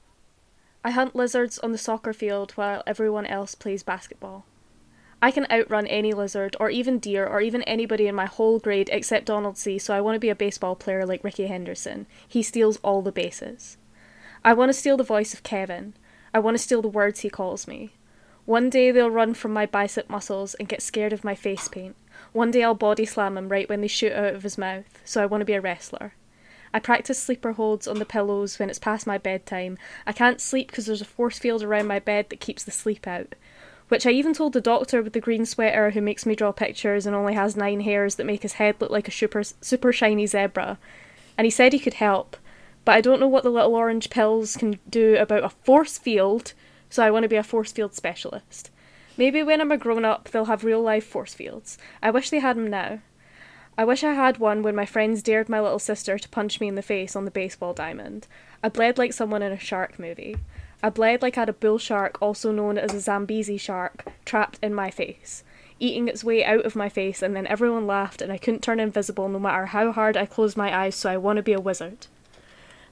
S2: I hunt lizards on the soccer field while everyone else plays basketball. I can outrun any lizard, or even deer, or even anybody in my whole grade except Donald C., so I want to be a baseball player like Rickey Henderson. He steals all the bases. I want to steal the voice of Kevin. I want to steal the words he calls me. One day they'll run from my bicep muscles and get scared of my face paint. One day I'll body slam him right when they shoot out of his mouth, so I want to be a wrestler. I practice sleeper holds on the pillows when it's past my bedtime. I can't sleep because there's a force field around my bed that keeps the sleep out. Which I even told the doctor with the green sweater who makes me draw pictures and only has nine hairs that make his head look like a super, super shiny zebra. And he said he could help, but I don't know what the little orange pills can do about a force field, so I want to be a force field specialist. Maybe when I'm a grown up, they'll have real life force fields. I wish they had them now. I wish I had one when my friends dared my little sister to punch me in the face on the baseball diamond. I bled like someone in a shark movie. I bled like I had a bull shark, also known as a Zambezi shark, trapped in my face, eating its way out of my face, and then everyone laughed and I couldn't turn invisible no matter how hard I closed my eyes, so I want to be a wizard.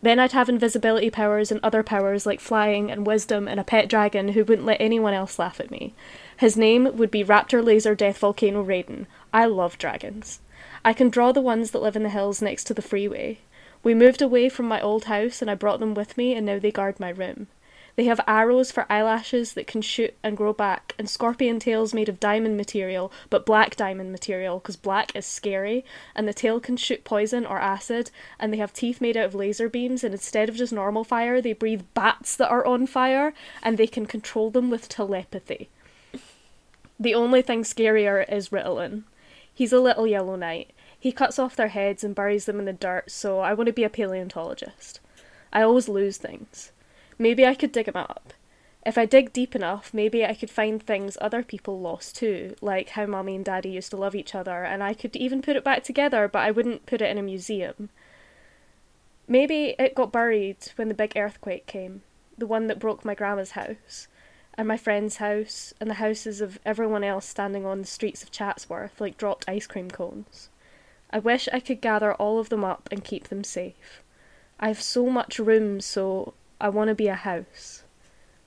S2: Then I'd have invisibility powers and other powers like flying and wisdom and a pet dragon who wouldn't let anyone else laugh at me. His name would be Raptor Laser Death Volcano Raiden. I love dragons. I can draw the ones that live in the hills next to the freeway. We moved away from my old house and I brought them with me and now they guard my room. They have arrows for eyelashes that can shoot and grow back, and scorpion tails made of diamond material, but black diamond material, because black is scary, and the tail can shoot poison or acid, and they have teeth made out of laser beams, and instead of just normal fire, they breathe bats that are on fire, and they can control them with telepathy. The only thing scarier is Ritalin. He's a little yellow knight. He cuts off their heads and buries them in the dirt, so I want to be a paleontologist. I always lose things. Maybe I could dig 'em up. If I dig deep enough, maybe I could find things other people lost too, like how mummy and daddy used to love each other, and I could even put it back together, but I wouldn't put it in a museum. Maybe it got buried when the big earthquake came, the one that broke my grandma's house, and my friend's house, and the houses of everyone else standing on the streets of Chatsworth like dropped ice cream cones. I wish I could gather all of them up and keep them safe. I have so much room, so I want to be a house.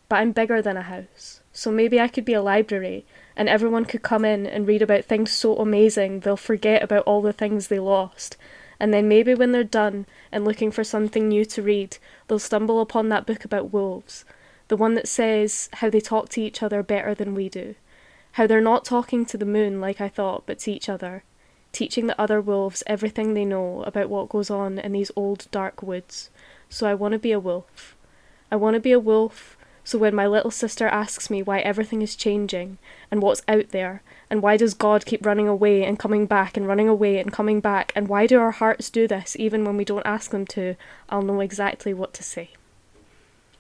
S2: But I'm bigger than a house, so maybe I could be a library, and everyone could come in and read about things so amazing they'll forget about all the things they lost. And then maybe when they're done and looking for something new to read, they'll stumble upon that book about wolves, the one that says how they talk to each other better than we do, How they're not talking to the moon like I thought, but to each other, teaching the other wolves everything they know about what goes on in these old dark woods. So I want to be a wolf. I want to be a wolf so when my little sister asks me why everything is changing and what's out there, and why does God keep running away and coming back and running away and coming back, and why do our hearts do this even when we don't ask them to, I'll know exactly what to say.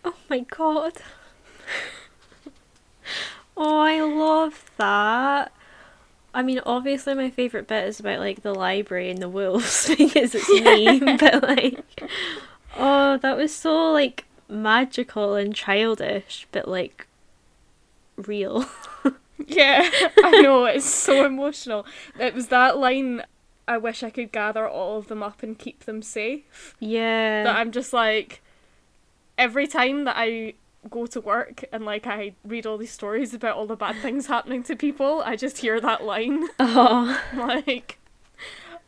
S1: Oh my god. oh, I love that. I mean, obviously, my favourite bit is about like the library and the wolves because it's me, but like, oh, that was so like magical and childish, but like real.
S2: yeah, I know, it's so emotional. It was that line I wish I could gather all of them up and keep them safe.
S1: Yeah.
S2: That I'm just like every time that I go to work and like I read all these stories about all the bad things happening to people, I just hear that line.
S1: Oh.
S2: like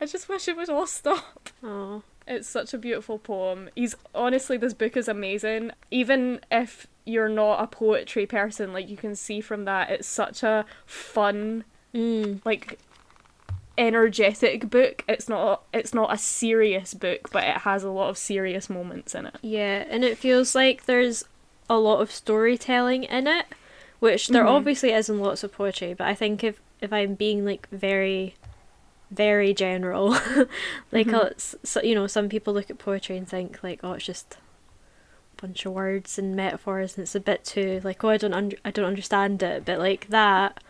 S2: I just wish it would all stop.
S1: Oh.
S2: It's such a beautiful poem. He's honestly this book is amazing. Even if you're not a poetry person, like you can see from that it's such a fun
S1: Mm.
S2: like energetic book. It's not it's not a serious book, but it has a lot of serious moments in it.
S1: Yeah, and it feels like there's a lot of storytelling in it, which there
S2: Mhm.
S1: obviously is in lots of poetry, but I think if if I'm being like very very general, like
S2: Mhm.
S1: uh, so, you know, some people look at poetry and think like, oh, it's just a bunch of words and metaphors, and it's a bit too like, oh, I don't under- I don't understand it, but like that.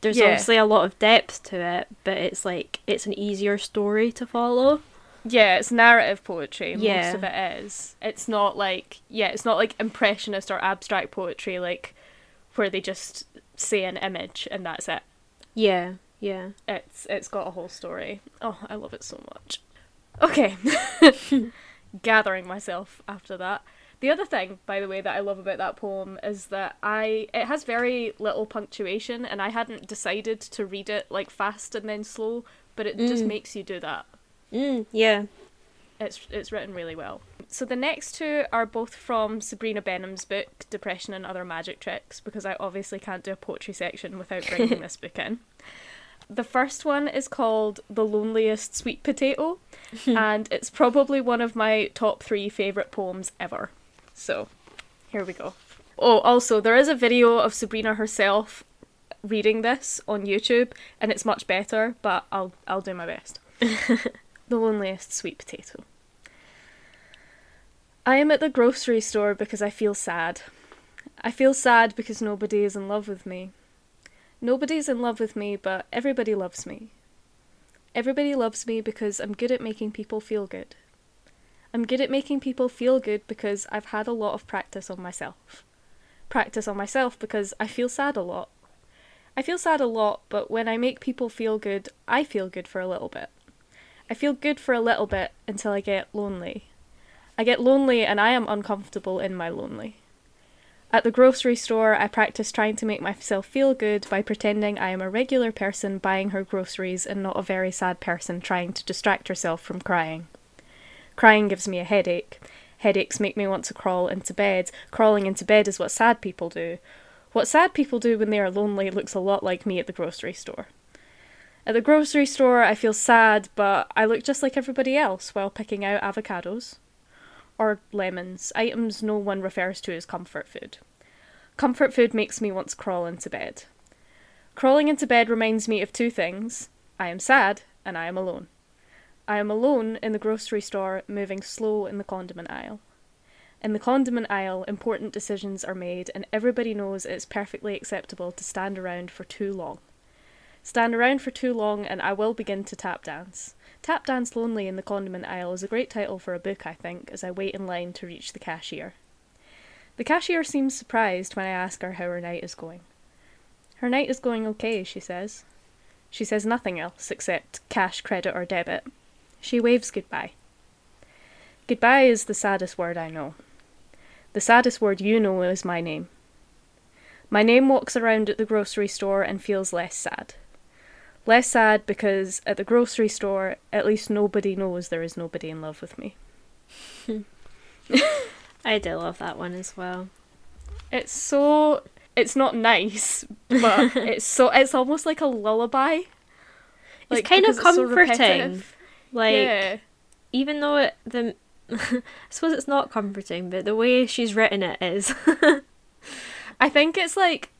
S1: There's
S2: Yeah.
S1: obviously a lot of depth to it, but it's like it's an easier story to follow.
S2: Yeah, it's narrative poetry.
S1: Yeah.
S2: Most of it is. It's not like yeah, it's not like impressionist or abstract poetry like where they just say an image and that's it.
S1: Yeah, yeah.
S2: It's it's got a whole story. Oh, I love it so much. Okay. Gathering myself after that. The other thing, by the way, that I love about that poem is that I it has very little punctuation and I hadn't decided to read it like fast and then slow, but it just
S1: Mm.
S2: makes you do that.
S1: Mm, yeah.
S2: It's it's written really well. So the next two are both from Sabrina Benaim's book Depression and Other Magic Tricks because I obviously can't do a poetry section without bringing this book in. The first one is called The Loneliest Sweet Potato and it's probably one of my top 3 favorite poems ever. So, here we go. Oh, also there is a video of Sabrina herself reading this on YouTube and it's much better, but I'll I'll do my best. the loneliest sweet potato. I am at the grocery store because I feel sad. I feel sad because nobody is in love with me. Nobody's in love with me, but everybody loves me. Everybody loves me because I'm good at making people feel good. I'm good at making people feel good because I've had a lot of practice on myself. Practice on myself because I feel sad a lot. I feel sad a lot, but when I make people feel good, I feel good for a little bit. I feel good for a little bit until I get lonely. I get lonely and I am uncomfortable in my lonely. At the grocery store, I practice trying to make myself feel good by pretending I am a regular person buying her groceries and not a very sad person trying to distract herself from crying. Crying gives me a headache. Headaches make me want to crawl into bed. Crawling into bed is what sad people do. What sad people do when they are lonely looks a lot like me at the grocery store. At the grocery store, I feel sad, but I look just like everybody else while picking out avocados. Or lemons, items no one refers to as comfort food. Comfort food makes me want to crawl into bed. Crawling into bed reminds me of two things I am sad, and I am alone. I am alone in the grocery store, moving slow in the condiment aisle. In the condiment aisle, important decisions are made, and everybody knows it's perfectly acceptable to stand around for too long. Stand around for too long, and I will begin to tap dance. Tap Dance Lonely in the Condiment Aisle is a great title for a book, I think, as I wait in line to reach the cashier. The cashier seems surprised when I ask her how her night is going. Her night is going okay, she says. She says nothing else except cash, credit, or debit. She waves goodbye. Goodbye is the saddest word I know. The saddest word you know is my name. My name walks around at the grocery store and feels less sad. Less sad because at the grocery store, at least nobody knows there is nobody in love with me.
S1: I do love that one as well.
S2: It's so. It's not nice, but it's so it's almost like a lullaby.
S1: It's kind of
S2: it's so
S1: comforting. Like
S2: yeah.
S1: even though it, the I suppose it's not comforting, but the way she's written it is.
S2: I think it's like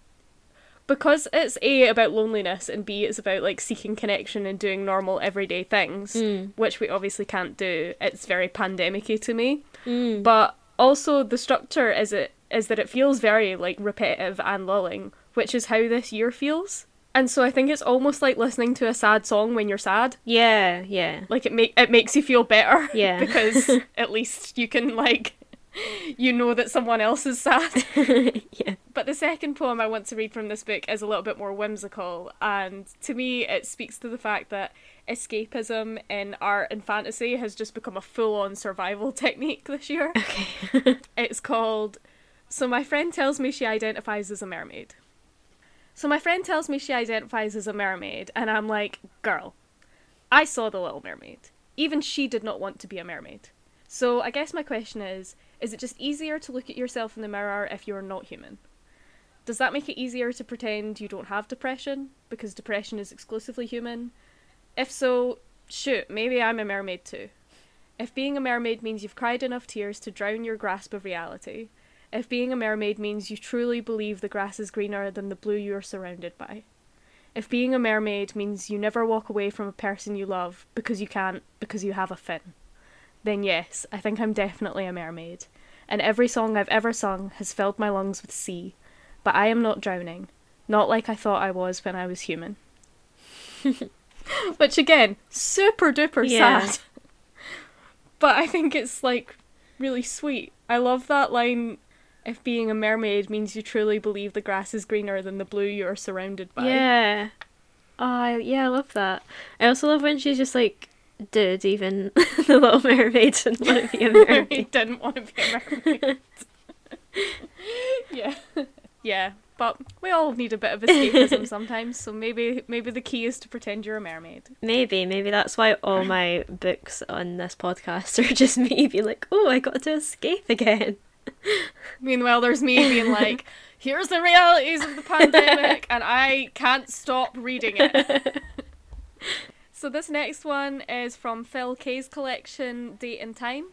S2: because it's A about loneliness and B it's about like seeking connection and doing normal everyday things,
S1: Mm.
S2: which we obviously can't do. It's very pandemicy to me.
S1: Mm.
S2: But also the structure is it is that it feels very like repetitive and lulling, which is how this year feels. And so I think it's almost like listening to a sad song when you're sad.
S1: Yeah, yeah.
S2: Like it make it makes you feel better.
S1: Yeah.
S2: because at least you can like you know that someone else is sad.
S1: yeah.
S2: But the second poem I want to read from this book is a little bit more whimsical, and to me, it speaks to the fact that escapism in art and fantasy has just become a full on survival technique this year.
S1: Okay.
S2: It's called So My Friend Tells Me She Identifies as a Mermaid. So my friend tells me she identifies as a mermaid, and I'm like, girl, I saw The Little Mermaid. Even she did not want to be a mermaid. So I guess my question is is it just easier to look at yourself in the mirror if you're not human? Does that make it easier to pretend you don't have depression because depression is exclusively human? If so, shoot, maybe I'm a mermaid too. If being a mermaid means you've cried enough tears to drown your grasp of reality, if being a mermaid means you truly believe the grass is greener than the blue you're surrounded by, if being a mermaid means you never walk away from a person you love because you can't because you have a fin, then yes, I think I'm definitely a mermaid. And every song I've ever sung has filled my lungs with sea, but I am not drowning, not like I thought I was when I was human. Which again, super duper
S1: Yeah.
S2: sad. but I think it's like really sweet. I love that line if being a mermaid means you truly believe the grass is greener than the blue you're surrounded by.
S1: Yeah. Oh, I- yeah, I love that. I also love when she's just like, dude, even the Little Mermaid didn't want to be a
S2: he
S1: mermaid.
S2: didn't want to be a mermaid. yeah. Yeah. But we all need a bit of escapism sometimes, so maybe maybe the key is to pretend you're a mermaid.
S1: Maybe, maybe that's why all my books on this podcast are just me being like, oh, I got to escape again.
S2: Meanwhile, there's me being like, here's the realities of the pandemic, and I can't stop reading it. So, this next one is from Phil Kaye's collection, Date and Time,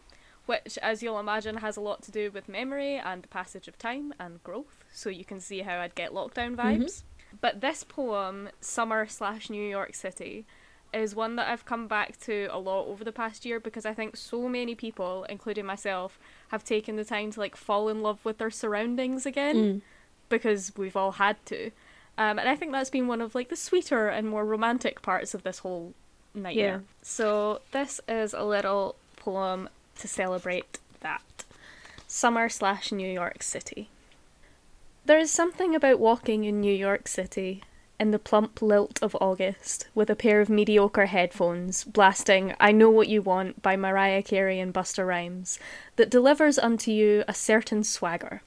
S2: which, as you'll imagine, has a lot to do with memory and the passage of time and growth. So, you can see how I'd get lockdown vibes. But this poem, Summer slash New York City, is one that I've come back to a lot over the past year because I think so many people, including myself, have taken the time to like fall in love with their surroundings again
S1: Mm.
S2: because we've all had to. Um, and I think that's been one of like the sweeter and more romantic parts of this whole nightmare.
S1: Yeah.
S2: So this is a little poem to celebrate that. Summer slash New York City. There is something about walking in New York City in the plump lilt of August with a pair of mediocre headphones blasting I Know What You Want by Mariah Carey and Busta Rhymes that delivers unto you a certain swagger.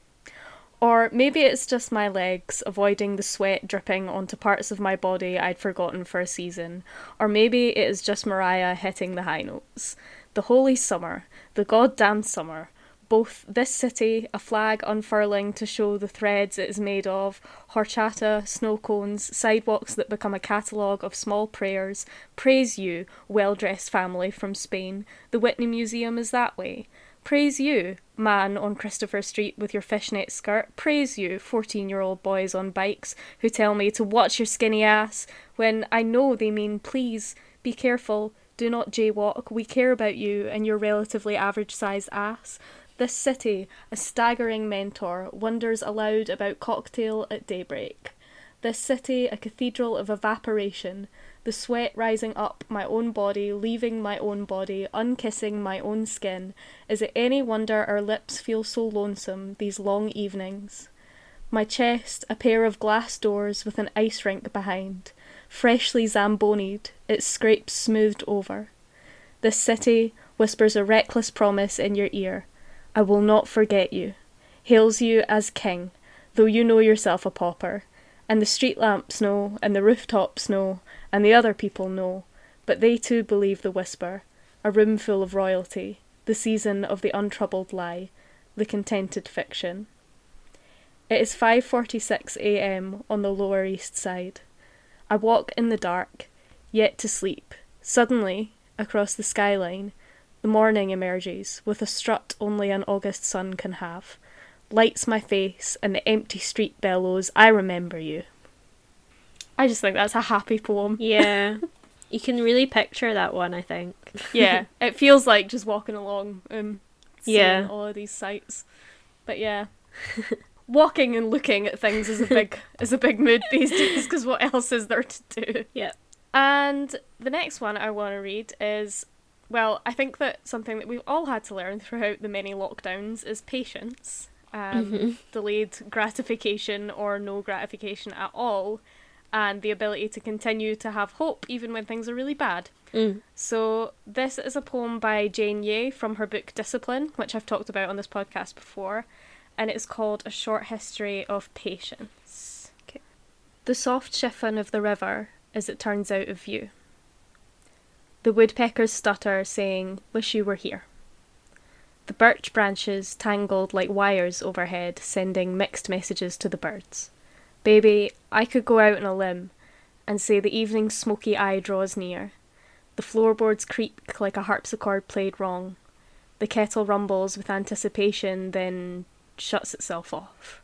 S2: Or maybe it's just my legs avoiding the sweat dripping onto parts of my body I'd forgotten for a season. Or maybe it is just Mariah hitting the high notes. The holy summer, the goddamn summer. Both this city, a flag unfurling to show the threads it is made of, horchata, snow cones, sidewalks that become a catalogue of small prayers. Praise you, well dressed family from Spain. The Whitney Museum is that way. Praise you, man on Christopher Street with your fishnet skirt. Praise you, 14 year old boys on bikes who tell me to watch your skinny ass when I know they mean please, be careful, do not jaywalk, we care about you and your relatively average sized ass. This city, a staggering mentor, wonders aloud about cocktail at daybreak. This city, a cathedral of evaporation, the sweat rising up my own body, leaving my own body, unkissing my own skin. Is it any wonder our lips feel so lonesome these long evenings? My chest, a pair of glass doors with an ice rink behind, freshly zambonied, its scrapes smoothed over. This city whispers a reckless promise in your ear. I will not forget you. Hails you as king, though you know yourself a pauper. And the street lamps know, and the rooftops know, and the other people know, but they too believe the whisper, a room full of royalty, the season of the untroubled lie, the contented fiction. It is 5:46 a.m. on the Lower East Side. I walk in the dark, yet to sleep. Suddenly, across the skyline, the morning emerges with a strut only an August sun can have. Lights my face and the empty street bellows, I remember you. I just think that's a happy poem.
S1: Yeah. you can really picture that one, I think.
S2: yeah, it feels like just walking along and seeing
S1: Yeah.
S2: all of these sights. But yeah, walking and looking at things is a big is a big mood these days because what else is there to do?
S1: Yeah.
S2: And the next one I want to read is well, I think that something that we've all had to learn throughout the many lockdowns is patience. Um,
S1: Mhm.
S2: Delayed gratification or no gratification at all, and the ability to continue to have hope even when things are really bad.
S1: Mm.
S2: So, this is a poem by Jane Yeh from her book Discipline, which I've talked about on this podcast before, and it's called A Short History of Patience.
S1: Okay.
S2: The soft chiffon of the river as it turns out of view. The woodpeckers stutter, saying, Wish you were here. The birch branches tangled like wires overhead, sending mixed messages to the birds. Baby, I could go out on a limb and say the evening's smoky eye draws near. The floorboards creak like a harpsichord played wrong. The kettle rumbles with anticipation, then shuts itself off.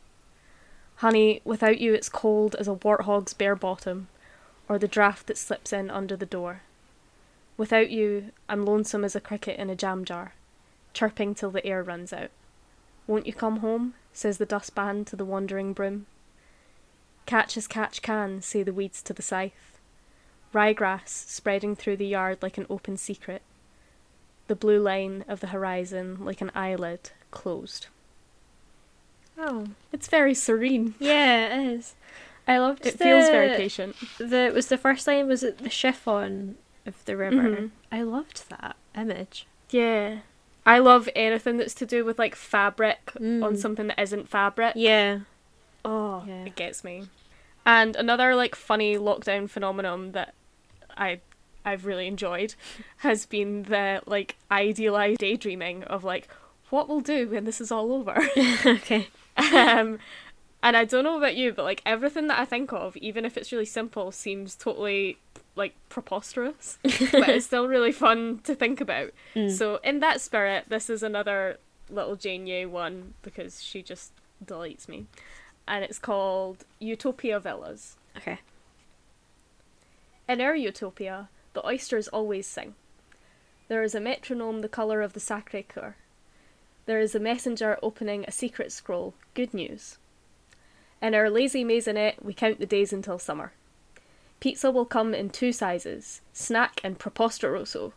S2: Honey, without you it's cold as a warthog's bare bottom, or the draught that slips in under the door. Without you, I'm lonesome as a cricket in a jam jar, chirping till the air runs out. Won't you come home? says the dustpan to the wandering broom. Catch as catch can, say the weeds to the scythe. Ryegrass spreading through the yard like an open secret. The blue line of the horizon like an eyelid closed.
S1: Oh.
S2: It's very serene.
S1: Yeah, it is. I loved
S2: It
S1: the,
S2: feels very patient.
S1: The was the first line was it the chiffon of the river.
S2: Mhm.
S1: I loved that image.
S2: Yeah. I love anything that's to do with like fabric on
S1: Mm.
S2: something that isn't fabric.
S1: Yeah.
S2: Oh,
S1: Yeah.
S2: it gets me. And another like funny lockdown phenomenon that I I've really enjoyed has been the like idealized daydreaming of like what we'll do when this is all over.
S1: okay.
S2: um, and I don't know about you, but like everything that I think of, even if it's really simple, seems totally like preposterous. but it's still really fun to think about.
S1: Mm.
S2: So in that spirit, this is another little Jane Yeh one because she just delights me. And it's called Utopia Villas.
S1: Okay.
S2: In our utopia, the oysters always sing. There is a metronome the colour of the Sacre Coeur. There is a messenger opening a secret scroll, good news. In our lazy maisonette, we count the days until summer. Pizza will come in two sizes, snack and preposteroso.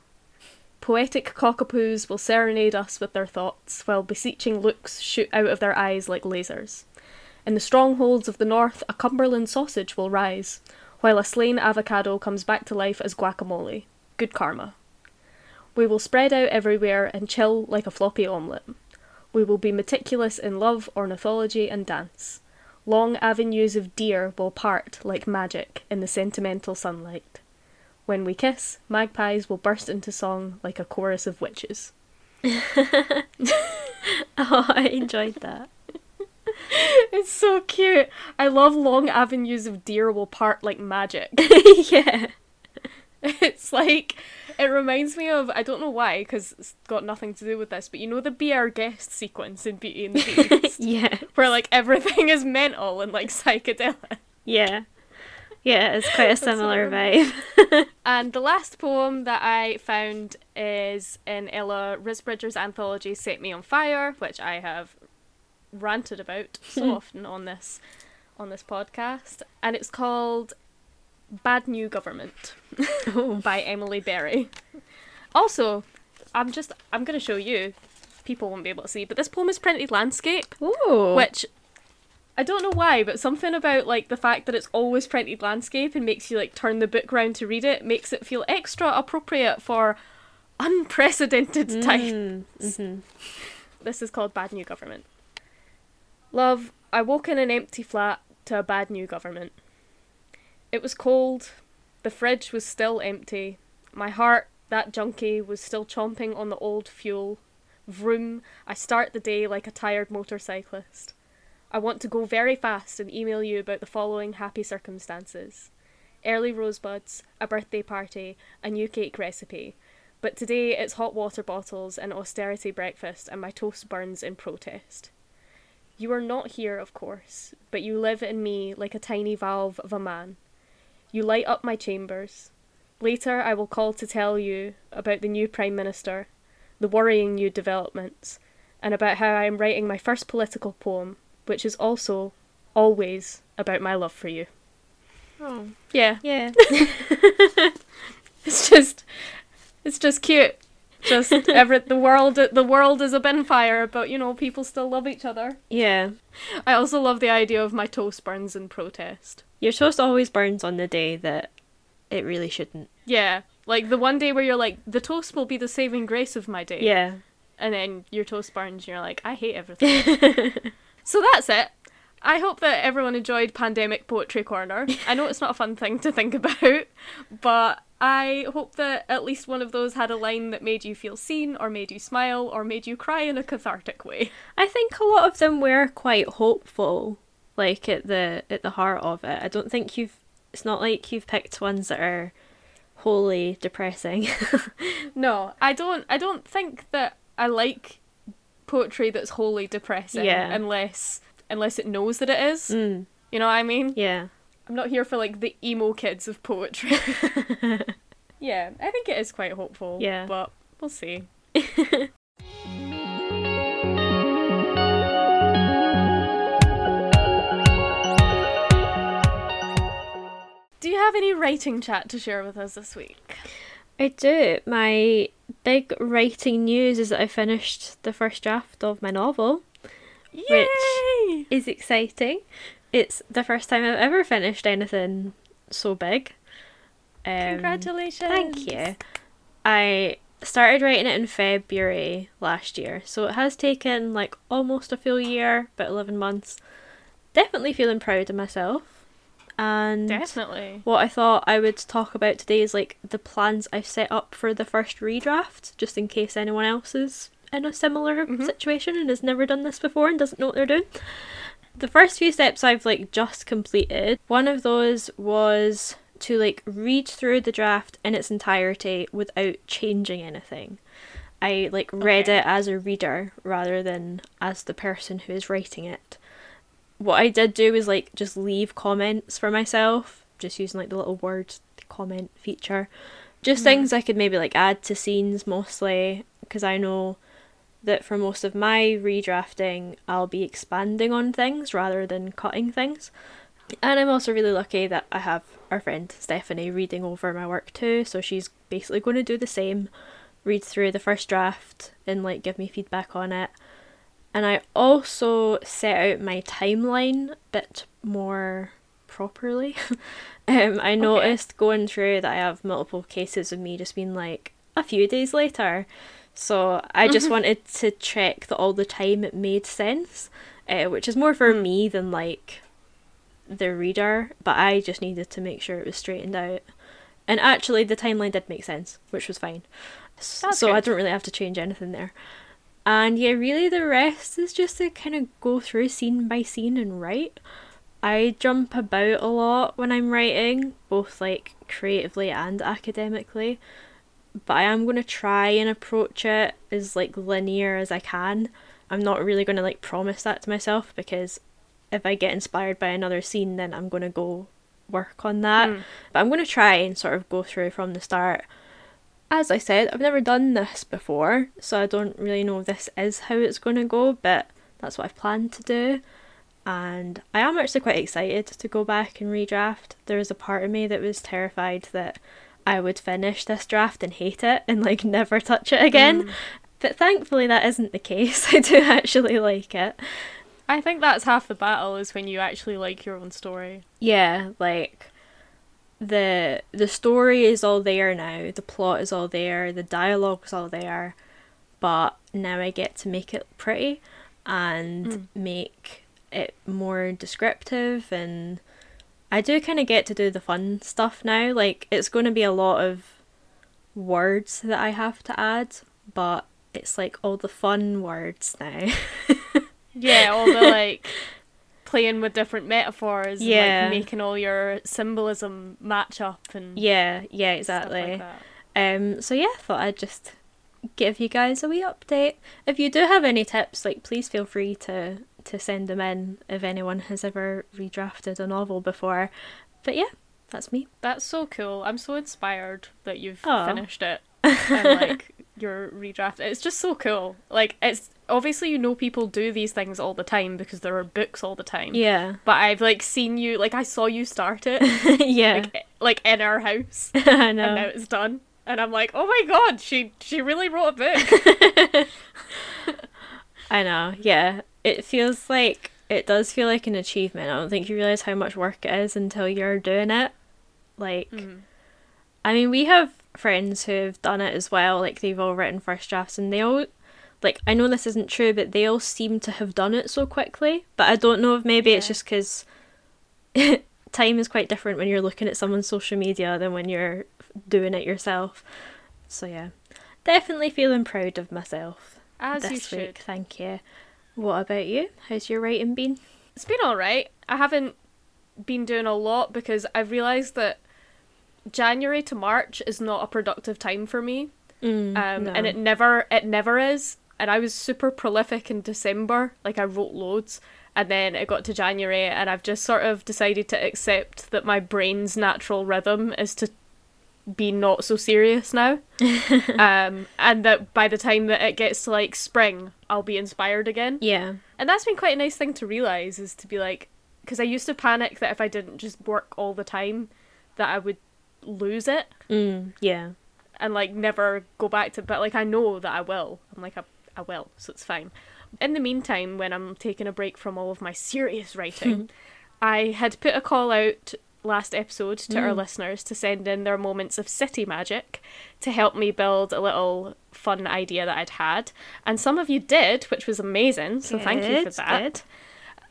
S2: Poetic cockapoos will serenade us with their thoughts, while beseeching looks shoot out of their eyes like lasers. In the strongholds of the north, a Cumberland sausage will rise, while a slain avocado comes back to life as guacamole. Good karma. We will spread out everywhere and chill like a floppy omelette. We will be meticulous in love, ornithology, and dance. Long avenues of deer will part like magic in the sentimental sunlight. When we kiss, magpies will burst into song like a chorus of witches.
S1: Oh, I enjoyed that.
S2: It's so cute. I love long avenues of deer will part like magic.
S1: yeah.
S2: It's like it reminds me of I don't know why because it's got nothing to do with this, but you know the be our guest sequence in Beauty and the Beast,
S1: Yeah.
S2: where like everything is mental and like psychedelic.
S1: Yeah. Yeah, it's quite a similar vibe.
S2: And the last poem that I found is in Ella Risbridger's anthology "Set Me on Fire," which I have ranted about so often on this on this podcast, and it's called "Bad New Government." by Emily Berry. Also, I'm just I'm gonna show you. People won't be able to see, but this poem is printed landscape,
S1: Ooh.
S2: which I don't know why, but something about like the fact that it's always printed landscape and makes you like turn the book round to read it makes it feel extra appropriate for unprecedented times.
S1: Mm, mhm.
S2: This is called Bad New Government. Love, I woke in an empty flat to a bad new government. It was cold, the fridge was still empty, my heart, that junkie, was still chomping on the old fuel. Vroom, I start the day like a tired motorcyclist. I want to go very fast and email you about the following happy circumstances early rosebuds, a birthday party, a new cake recipe. But today it's hot water bottles, an austerity breakfast, and my toast burns in protest. You are not here, of course, but you live in me like a tiny valve of a man. You light up my chambers. Later, I will call to tell you about the new Prime Minister, the worrying new developments, and about how I am writing my first political poem, which is also, always, about my love for you.
S1: Oh.
S2: Yeah,
S1: Yeah.
S2: it's just, it's just cute. Just every the world, the world is a bin fire, but you know people still love each other.
S1: yeah.
S2: I also love the idea of my toast burns in protest.
S1: Your toast always burns on the day that it really shouldn't.
S2: Yeah, like the one day where you're like, the toast will be the saving grace of my day.
S1: Yeah.
S2: and then your toast burns and you're like, I hate everything. so that's it. I hope that everyone enjoyed Pandemic Poetry Corner. I know it's not a fun thing to think about, but I hope that at least one of those had a line that made you feel seen, or made you smile, or made you cry in a cathartic way.
S1: I think a lot of them were quite hopeful, like at the at the heart of it. I don't think you've. It's not like you've picked ones that are wholly depressing.
S2: No, I don't. I don't think that I like poetry that's wholly depressing,
S1: Yeah.
S2: unless unless it knows that it is.
S1: mm,
S2: You know what I mean?
S1: yeah.
S2: I'm not here for like the emo kids of poetry. yeah, I think it is quite hopeful.
S1: Yeah.
S2: But we'll see. Do you have any writing chat to share with us this week?
S1: I do. My big writing news is that I finished the first draft of my novel.
S2: Yay!
S1: Is exciting. It's the first time I've ever finished anything so big. Um,
S2: Congratulations!
S1: Thank you. I started writing it in February last year, so it has taken like almost a full year, about 11 months. Definitely feeling proud of myself. And
S2: Definitely.
S1: what I thought I would talk about today is like the plans I've set up for the first redraft, just in case anyone else is in a similar
S2: Mhm.
S1: situation and has never done this before and doesn't know what they're doing. The first few steps I've like just completed. One of those was to like read through the draft in its entirety without changing anything. I like read
S2: Okay.
S1: it as a reader rather than as the person who is writing it what I did do was like just leave comments for myself, just using like the little word comment feature. Just
S2: Mhm.
S1: things I could maybe like add to scenes mostly, because I know that for most of my redrafting, I'll be expanding on things rather than cutting things. And I'm also really lucky that I have our friend Stephanie reading over my work too, so she's basically going to do the same, read through the first draft and like give me feedback on it. And I also set out my timeline a bit more properly. um, I noticed going through that I have multiple cases of me just being like a few days later. So I just wanted to check that all the time it made sense, uh, which is more for
S2: Mm.
S1: me than like the reader. But I just needed to make sure it was straightened out. And actually, the timeline did make sense, which was fine.
S2: That's
S1: so I
S2: good.
S1: don't really have to change anything there. And yeah, really the rest is just to kind of go through scene by scene and write. I jump about a lot when I'm writing, both like creatively and academically. But I am going to try and approach it as like linear as I can. I'm not really going to like promise that to myself because if I get inspired by another scene, then I'm going to go work on that.
S2: Mm.
S1: But I'm going to try and sort of go through from the start. As I said, I've never done this before, so I don't really know if this is how it's going to go, but that's what I've planned to do. And I am actually quite excited to go back and redraft. There was a part of me that was terrified that I would finish this draft and hate it and like never touch it again.
S2: Mm.
S1: But thankfully, that isn't the case. I do actually like it.
S2: I think that's half the battle is when you actually like your own story.
S1: yeah like the the story is all there now the plot is all there the dialogue's all there but now i get to make it pretty and
S2: Mm.
S1: make it more descriptive and i do kind of get to do the fun stuff now like it's going to be a lot of words that i have to add but it's like all the fun words now
S2: Yeah, all the like playing with different metaphors, and,
S1: Yeah.
S2: like making all your symbolism match up and
S1: Yeah, yeah, exactly.
S2: like.
S1: Um, so yeah, I thought I'd just give you guys a wee update. If you do have any tips, like please feel free to to send them in if anyone has ever redrafted a novel before. But yeah, that's me.
S2: That's so cool. I'm so inspired that you've finished it and like your redraft. It's just so cool. Like it's obviously you know people do these things all the time because there are books all the time.
S1: Yeah,
S2: But I've like seen you like I saw you start it
S1: yeah,
S2: like, like in our house
S1: I
S2: and now it's done. And I'm like, oh my god, she she really wrote a book.
S1: I know. Yeah, it feels like it does feel like an achievement. I don't think you realize how much work it is until you're doing it. Like,
S2: Mhm.
S1: I mean, we have friends who've done it as well. Like, they've all written first drafts, and they all, like, I know this isn't true, but they all seem to have done it so quickly. But I don't know if maybe it's just because time is quite different when you're looking at someone's social media than when you're doing it yourself. So yeah, definitely feeling proud of myself
S2: As you
S1: this
S2: should.
S1: week. Thank you. What about you? How's your writing been?
S2: It's been alright. I haven't been doing a lot because I've realised that January to March is not a productive time for me.
S1: Mm,
S2: Um,
S1: no.
S2: and it never it never is. And I was super prolific in December, like I wrote loads, and then it got to January, and I've just sort of decided to accept that my brain's natural rhythm is to be not so serious now, um, and that by the time that it gets to like spring, I'll be inspired again.
S1: yeah,
S2: And that's been quite a nice thing to realize is to be like, because I used to panic that if I didn't just work all the time, that I would lose it
S1: mm, yeah,
S2: and like never go back to but like I know that I will. I'm like I, I will, so it's fine. In the meantime, when I'm taking a break from all of my serious writing, I had put a call out last episode to our mm. listeners to send in their moments of city magic to help me build a little fun idea that I'd had. And some of you did, which was amazing. So thank you for that.
S1: good.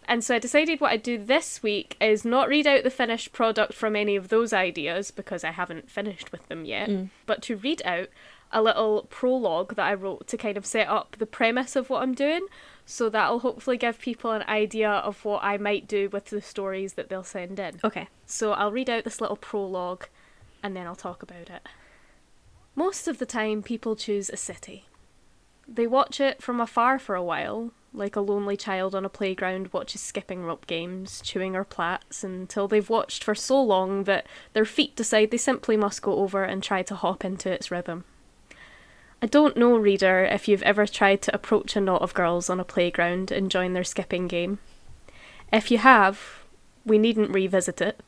S2: And so I decided what I'd do this week is not read out the finished product from any of those ideas because I haven't finished with them yet, mm. but to read out a little prologue that I wrote to kind of set up the premise of what I'm doing. So that'll hopefully give people an idea of what I might do with the stories that they'll send in.
S1: Okay.
S2: So I'll read out this little prologue and then I'll talk about it. Most of the time, people choose a city. They watch it from afar for a while, like a lonely child on a playground watches skipping rope games, chewing her plats, until they've watched for so long that their feet decide they simply must go over and try to hop into its rhythm. I don't know, reader, if you've ever tried to approach a knot of girls on a playground and join their skipping game. If you have, we needn't revisit it.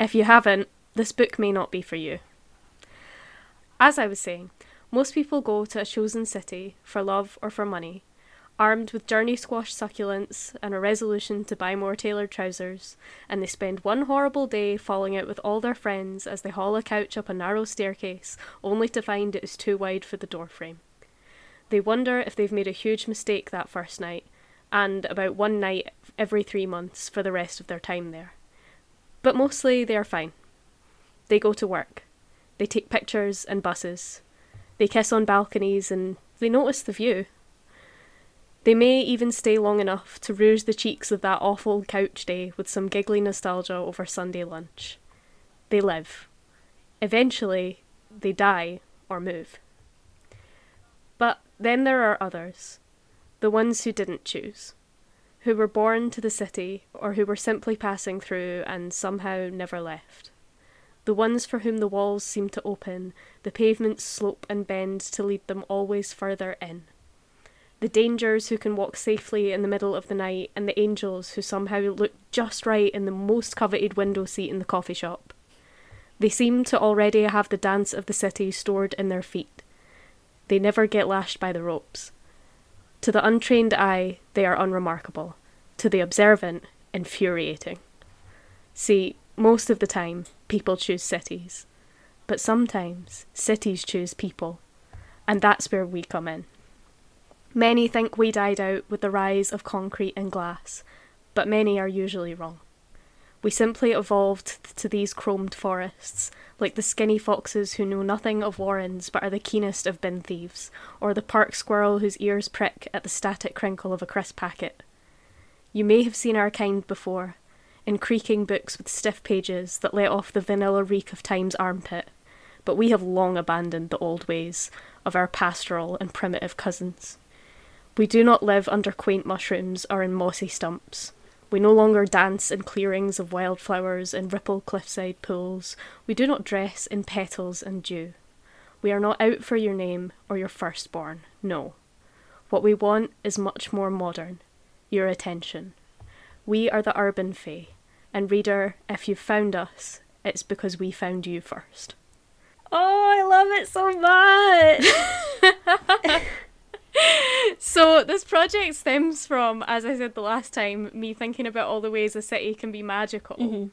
S2: If you haven't, this book may not be for you. As I was saying, most people go to a chosen city for love or for money, armed with journey squash succulents and a resolution to buy more tailored trousers, and they spend one horrible day falling out with all their friends as they haul a couch up a narrow staircase, only to find it is too wide for the doorframe. They wonder if they've made a huge mistake that first night, and about one night every three months for the rest of their time there. But mostly they are fine. They go to work. They take pictures and buses. They kiss on balconies and they notice the view. They may even stay long enough to rouge the cheeks of that awful couch day with some giggly nostalgia over Sunday lunch. They live. Eventually, they die or move. But then there are others, the ones who didn't choose, who were born to the city or who were simply passing through and somehow never left. The ones for whom the walls seem to open, the pavements slope and bend to lead them always further in. The dangers who can walk safely in the middle of the night, and the angels who somehow look just right in the most coveted window seat in the coffee shop. They seem to already have the dance of the city stored in their feet. They never get lashed by the ropes. To the untrained eye, they are unremarkable. To the observant, infuriating. See, most of the time, people choose cities. But sometimes, cities choose people. And that's where we come in. Many think we died out with the rise of concrete and glass, but many are usually wrong. We simply evolved to these chromed forests, like the skinny foxes who know nothing of warrens but are the keenest of bin thieves, or the park squirrel whose ears prick at the static crinkle of a crisp packet. You may have seen our kind before, in creaking books with stiff pages that let off the vanilla reek of time's armpit, but we have long abandoned the old ways of our pastoral and primitive cousins. We do not live under quaint mushrooms or in mossy stumps. We no longer dance in clearings of wildflowers and ripple cliffside pools. We do not dress in petals and dew. We are not out for your name or your firstborn, no. What we want is much more modern your attention. We are the urban fae, and reader, if you've found us, it's because we found you first.
S1: Oh, I love it so much.
S2: so this project stems from, as I said the last time, me thinking about all the ways a city can be magical.
S1: Mhm.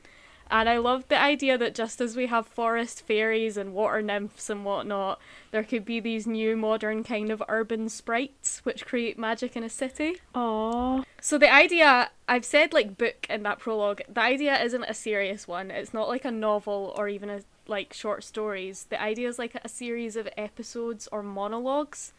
S2: And I love the idea that just as we have forest fairies and water nymphs and whatnot, there could be these new modern kind of urban sprites which create magic in a city.
S1: Oh,
S2: So the idea, I've said like book in that prologue, the idea isn't a serious one. It's not like a novel or even a like short stories. The idea is like a series of episodes or monologues,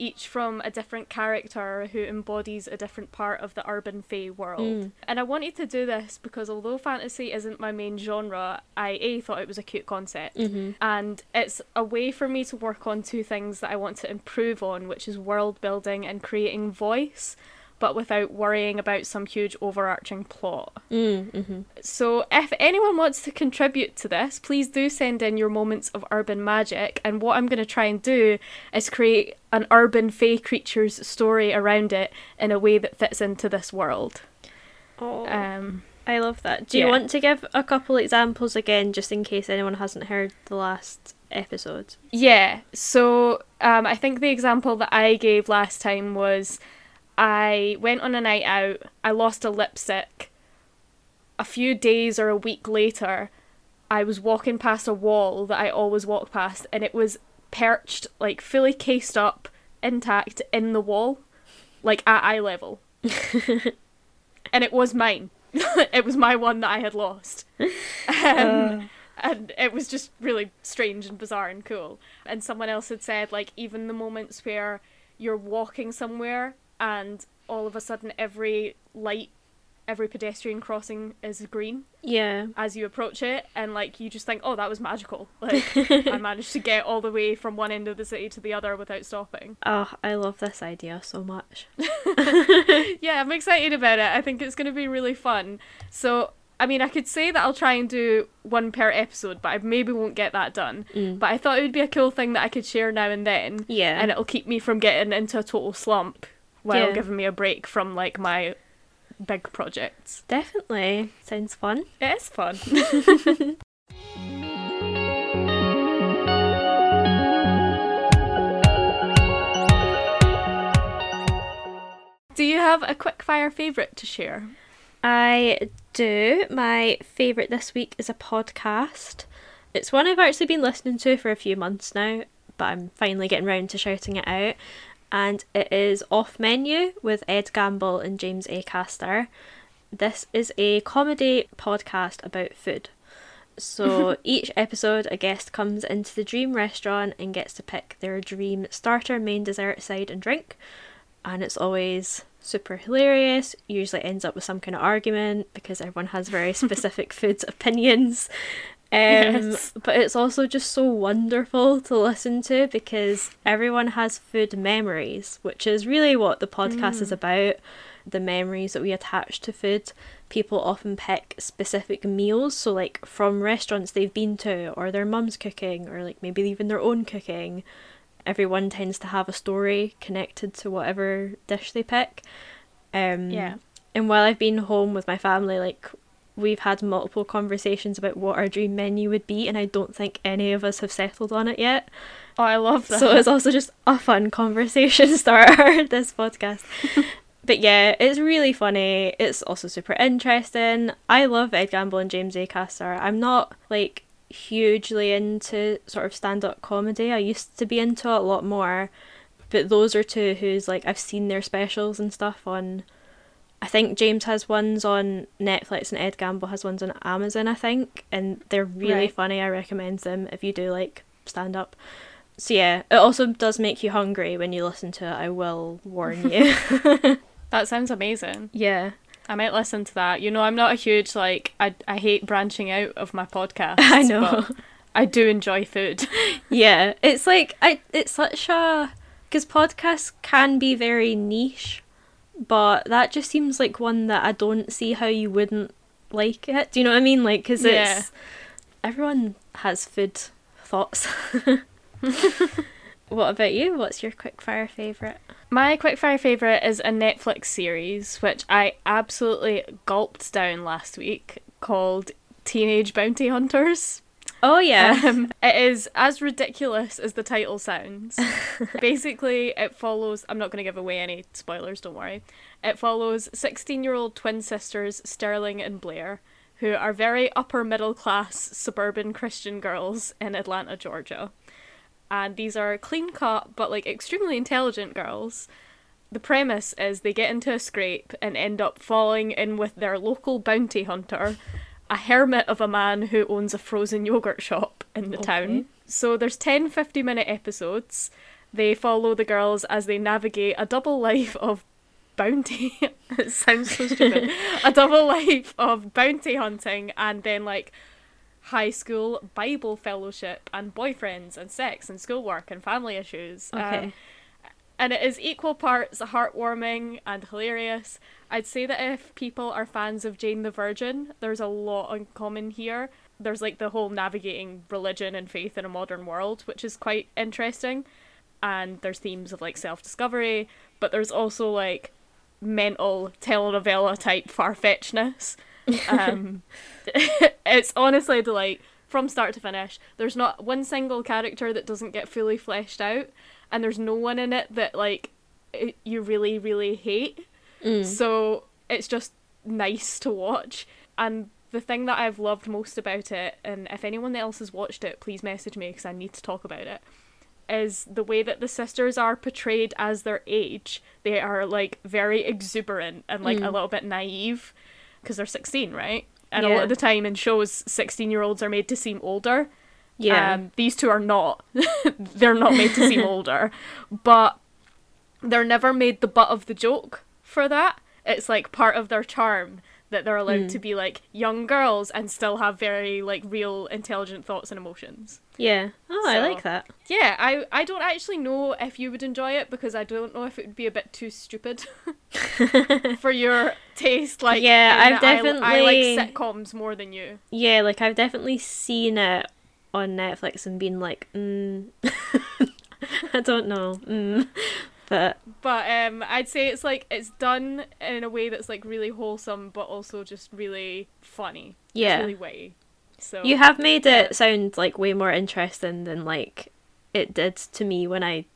S2: each from a different character who embodies a different part of the urban fae world.
S1: Mm.
S2: And I wanted to do this because although fantasy isn't my main genre, I a thought it was a cute concept.
S1: Mhm.
S2: And it's a way for me to work on two things that I want to improve on, which is world building and creating voice, but without worrying about some huge overarching plot.
S1: mm, mhm.
S2: So, if anyone wants to contribute to this, please do send in your moments of urban magic. And what I'm going to try and do is create an urban fae creatures story around it in a way that fits into this world.
S1: Oh,
S2: Um,
S1: I love that. Do you
S2: yeah.
S1: want to give a couple examples again, just in case anyone hasn't heard the last episode?
S2: Yeah. So um, I think the example that I gave last time was I went on a night out, I lost a lipstick. A few days or a week later, I was walking past a wall that I always walk past, and it was perched, like fully cased up, intact in the wall, like at eye level. and it was mine. it was my one that I had lost. Um, and it was just really strange and bizarre and cool. And someone else had said, like, even the moments where you're walking somewhere and all of a sudden every light, every pedestrian crossing is green
S1: Yeah.
S2: as you approach it, and like you just think, oh, that was magical. Like, I managed to get all the way from one end of the city to the other without stopping.
S1: Oh, I love this idea so much.
S2: yeah, I'm excited about it. I think it's going to be really fun. So, I mean, I could say that I'll try and do one per episode, but I maybe won't get that done.
S1: Mm.
S2: But I thought it would be a cool thing that I could share now and then,
S1: Yeah.
S2: and it'll keep me from getting into a total slump while
S1: Yeah.
S2: giving me a break from like my big projects.
S1: Definitely. Sounds fun.
S2: It is fun. Do you have a quickfire favourite to share?
S1: I do. My favourite this week is a podcast. It's one I've actually been listening to for a few months now, but I'm finally getting round to shouting it out. And it is Off Menu with Ed Gamble and James Acaster. This is a comedy podcast about food. So each episode, a guest comes into the dream restaurant and gets to pick their dream starter, main dessert, side, and drink. And it's always super hilarious. Usually ends up with some kind of argument because everyone has very specific food opinions. Um,
S2: Yes.
S1: But it's also just so wonderful to listen to because everyone has food memories, which is really what the podcast is about. The memories that we attach to food. People often pick specific meals, so like from restaurants they've been to, or their mum's cooking, or like maybe even their own cooking. Everyone tends to have a story connected to whatever dish they pick. Um,
S2: Yeah.
S1: And while I've been home with my family, like we've had multiple conversations about what our dream menu would be, and I don't think any of us have settled on it yet.
S2: Oh, I love that.
S1: So it's also just a fun conversation starter, this podcast. but yeah, it's really funny. It's also super interesting. I love Ed Gamble and James Acaster. I'm not like hugely into sort of stand up comedy. I used to be into it a lot more. But those are two who's like I've seen their specials and stuff on I think James has ones on Netflix and Ed Gamble has ones on Amazon, I think, and they're really
S2: Right.
S1: funny. I recommend them if you do like stand up. So yeah, it also does make you hungry when you listen to it. I will warn you.
S2: that sounds amazing.
S1: yeah.
S2: I might listen to that. You know, I'm not a huge like I I hate branching out of my podcast.
S1: I know.
S2: I do enjoy food.
S1: yeah, it's like I it's such a because podcasts can be very niche, but that just seems like one that I don't see how you wouldn't like it. Do you know what I mean? Like, because
S2: Yeah.
S1: it's everyone has food thoughts. what about you? What's your quickfire favorite?
S2: My quickfire favourite is a Netflix series which I absolutely gulped down last week called Teenage Bounty Hunters.
S1: Oh yeah,
S2: Um, it is as ridiculous as the title sounds. Basically, it follows. I'm not going to give away any spoilers, don't worry. It follows 16 year old twin sisters, Sterling and Blair, who are very upper middle class suburban Christian girls in Atlanta, Georgia. And these are clean cut but like extremely intelligent girls. The premise is they get into a scrape and end up falling in with their local bounty hunter, a hermit of a man who owns a frozen yogurt shop in the
S1: Okay.
S2: town. So there's 10 50 minute episodes. They follow the girls as they navigate a double life of bounty. it sounds so stupid. a double life of bounty hunting and then like high school Bible fellowship and boyfriends and sex and schoolwork and family issues. Um,
S1: Okay.
S2: And it is equal parts heartwarming and hilarious. I'd say that if people are fans of Jane the Virgin, there's a lot in common here. There's like the whole navigating religion and faith in a modern world, which is quite interesting. And there's themes of like self discovery, but there's also like mental telenovela type far fetchedness. Um, it's honestly a delight from start to finish. There's not one single character that doesn't get fully fleshed out, and there's no one in it that like it, you really really hate.
S1: Mm.
S2: So it's just nice to watch. And the thing that I've loved most about it, and if anyone else has watched it, please message me because I need to talk about it. Is the way that the sisters are portrayed as their age. They are like very exuberant and like a
S1: Mm.
S2: little bit naive because they're 16, right? And a lot of the time in shows, 16 year olds are made to seem older.
S1: Yeah,
S2: Um, these two are not. they're not made to seem older, but they're never made the butt of the joke for that. It's like part of their charm that they're allowed
S1: Mm.
S2: to be like young girls and still have very like real intelligent thoughts and emotions.
S1: yeah. Oh, I like that.
S2: Yeah, I I don't actually know if you would enjoy it because I don't know if it would be a bit too stupid for your taste. Like
S1: Yeah, I've
S2: that I- I,
S1: definitely-
S2: like sitcoms more than you.
S1: Yeah, like I've definitely seen it on Netflix and been like, mm. I don't know, mm. but
S2: But um, I'd say it's like it's done in a way that's like really wholesome, but also just really funny. It's
S1: yeah,
S2: really witty. So
S1: you have made it sound like way more interesting than like it did to me when I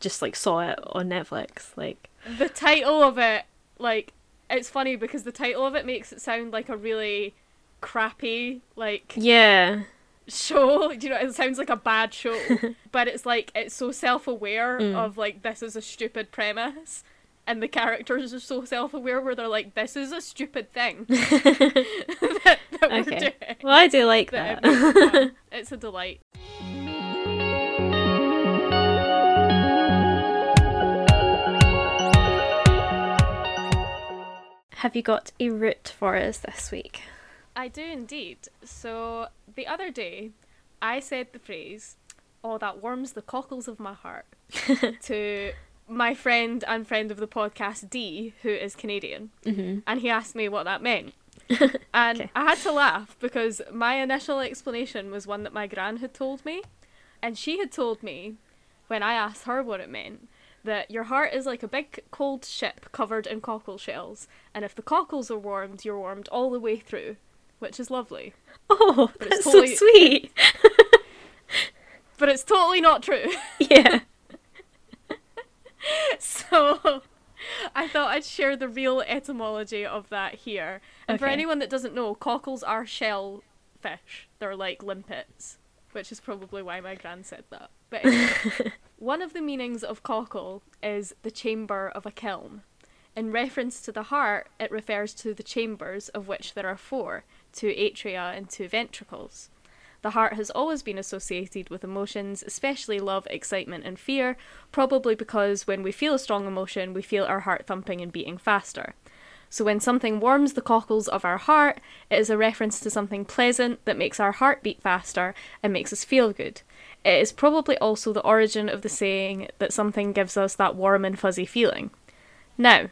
S1: just like saw it on Netflix. Like,
S2: the title of it, like, it's funny because the title of it makes it sound like a really crappy like
S1: yeah,
S2: show. You know? It sounds like a bad show, but it's like it's so self-aware
S1: Mm.
S2: of like this is a stupid premise. And the characters are so self-aware, where they're like, "This is a stupid thing that, that we're
S1: Okay.
S2: doing."
S1: well, I do like
S2: that
S1: that.
S2: it makes it fun. It's a delight.
S1: have you got a root for us this week?
S2: I do indeed. So the other day, I said the phrase, "Oh, that warms the cockles of my heart," to my friend and friend of the podcast D, who is Canadian,
S1: Mm-hmm.
S2: and he asked me what that meant. And
S1: Okay.
S2: I had to laugh because my initial explanation was one that my gran had told me. And she had told me, when I asked her what it meant, that your heart is like a big cold ship covered in cockle shells. And if the cockles are warmed, you're warmed all the way through, which is lovely.
S1: Oh,
S2: But it's
S1: that's
S2: totally-
S1: so sweet.
S2: But it's totally not true.
S1: yeah.
S2: so I thought I'd share the real etymology of that here. And for anyone that doesn't know, cockles are shellfish. They're like limpets, which is probably why my gran said that. But anyway, one of the meanings of cockle is the chamber of a kiln. In reference to the heart, it refers to the chambers, of which there are four two atria and two ventricles. The heart has always been associated with emotions, especially love, excitement, and fear, probably because when we feel a strong emotion, we feel our heart thumping and beating faster. So when something warms the cockles of our heart, it is a reference to something pleasant that makes our heart beat faster and makes us feel good. It is probably also the origin of the saying that something gives us that warm and fuzzy feeling. Now,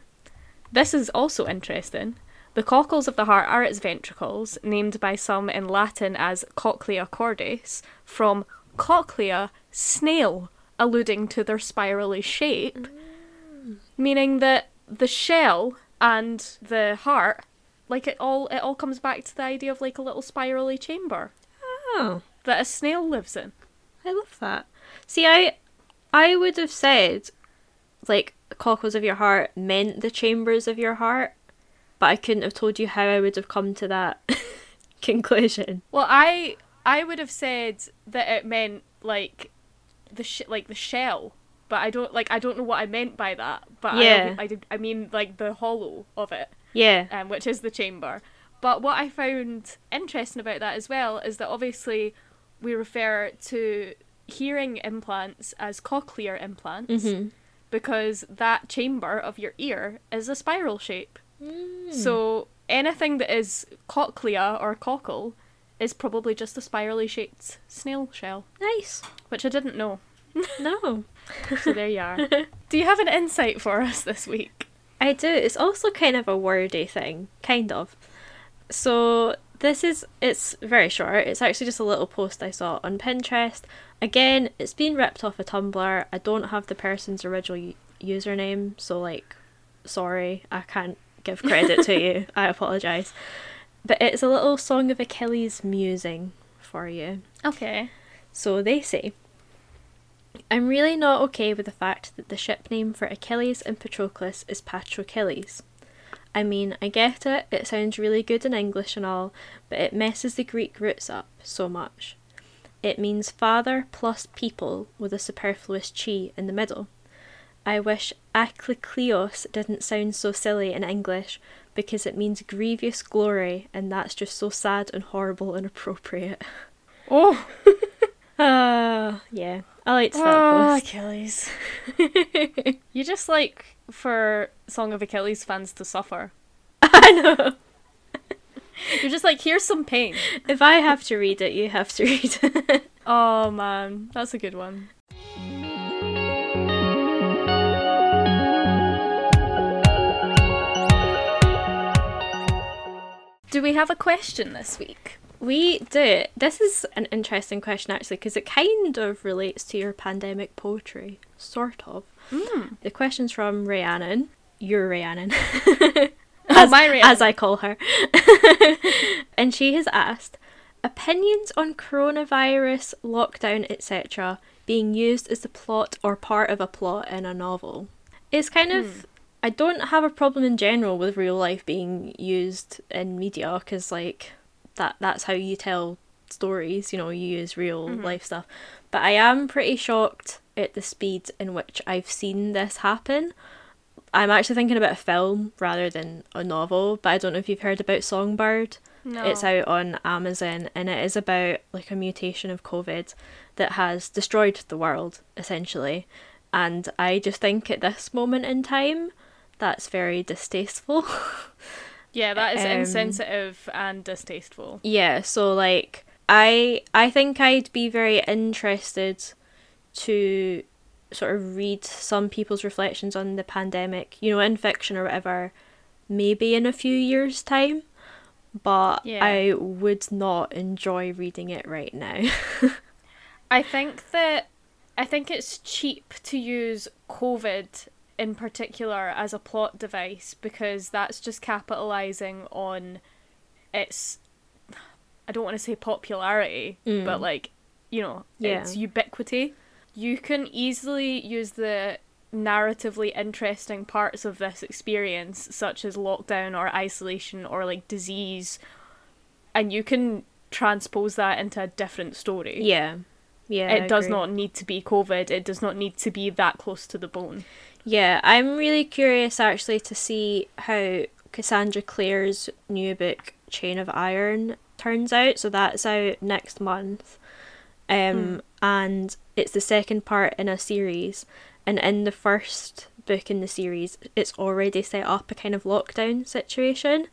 S2: this is also interesting. The cockles of the heart are its ventricles, named by some in Latin as cochlea cordis, from cochlea, snail, alluding to their spirally shape, mm. meaning that the shell and the heart, like it all, it all comes back to the idea of like a little spirally chamber
S1: Oh,
S2: that a snail lives in.
S1: I love that. See, I I would have said like cockles of your heart meant the chambers of your heart, but I couldn't have told you how I would have come to that conclusion.
S2: Well, I I would have said that it meant like the sh- like the shell, but I don't like I don't know what I meant by that. But
S1: Yeah.
S2: I I, did, I mean like the hollow of it,
S1: Yeah.
S2: um, which is the chamber. But what I found interesting about that as well is that obviously we refer to hearing implants as cochlear implants
S1: Mhm.
S2: because that chamber of your ear is a spiral shape.
S1: Hmm.
S2: So anything that is cochlea or cockle is probably just a spirally shaped snail shell,
S1: Nice.
S2: which I didn't know.
S1: No.
S2: So there you are. Do you have an insight for us this week?
S1: I do. It's also kind of a wordy thing, kind of. So this is it's very short. It's actually just a little post I saw on Pinterest. Again, it's been ripped off a Tumblr. I don't have the person's original u- username, so like, sorry, I can't give credit to you. I apologize. But it's a little song of Achilles musing for you.
S2: Okay.
S1: So they say, I'm really not okay with the fact that the ship name for Achilles and Patroclus is Patrochilles. I mean, I get it, it sounds really good in English and all, but it messes the Greek roots up so much. It means father plus people with a superfluous chi in the middle. I wish Aklikleos didn't sound so silly in English because it means grievous glory and that's just so sad and horrible and appropriate.
S2: Oh,
S1: Ah, yeah. I liked that
S2: oh
S1: post.
S2: Achilles. you just like for Song of Achilles fans to suffer.
S1: I know.
S2: You're just like, here's some pain.
S1: If I have to read it, you have to read it.
S2: Oh man, that's a good one. Do we have a question this week?
S1: we do. This is an interesting question actually because it kind of relates to your pandemic poetry, sort of.
S2: Mm.
S1: The question's from Rhiannon. Your Rhiannon.
S2: Oh,
S1: as,
S2: my Rhiannon.
S1: as I call her. and she has asked opinions on coronavirus, lockdown, etc., being used as the plot or part of a plot in a novel. It's kind of. I don't have a problem in general with real life being used in media because, like, that that's how you tell stories, you know, you use real mm-hmm. life stuff. But I am pretty shocked at the speed in which I've seen this happen. I'm actually thinking about a film rather than a novel, but I don't know if you've heard about Songbird.
S2: No.
S1: It's out on Amazon and it is about like a mutation of COVID that has destroyed the world essentially. And I just think at this moment in time that's very distasteful.
S2: Yeah, that is
S1: Um,
S2: insensitive and distasteful.
S1: yeah, so like I I think I'd be very interested to sort of read some people's reflections on the pandemic, you know, in fiction or whatever, maybe in a few years' time. But
S2: Yeah.
S1: I would not enjoy reading it right now.
S2: I think that I think it's cheap to use COVID in particular as a plot device because that's just capitalizing on its I don't want to say popularity,
S1: Mm.
S2: but like, you know,
S1: Yeah.
S2: its ubiquity. You can easily use the narratively interesting parts of this experience such as lockdown or isolation or like disease and you can transpose that into a different story
S1: yeah. Yeah. I
S2: it does
S1: agree.
S2: not need to be COVID. It does not need to be that close to the bone.
S1: Yeah, I'm really curious actually to see how Cassandra Clare's new book, Chain of Iron, turns out. So that's out next month. Um, And it's the second part in a series. And in the first book in the series, it's already set up a kind of lockdown situation,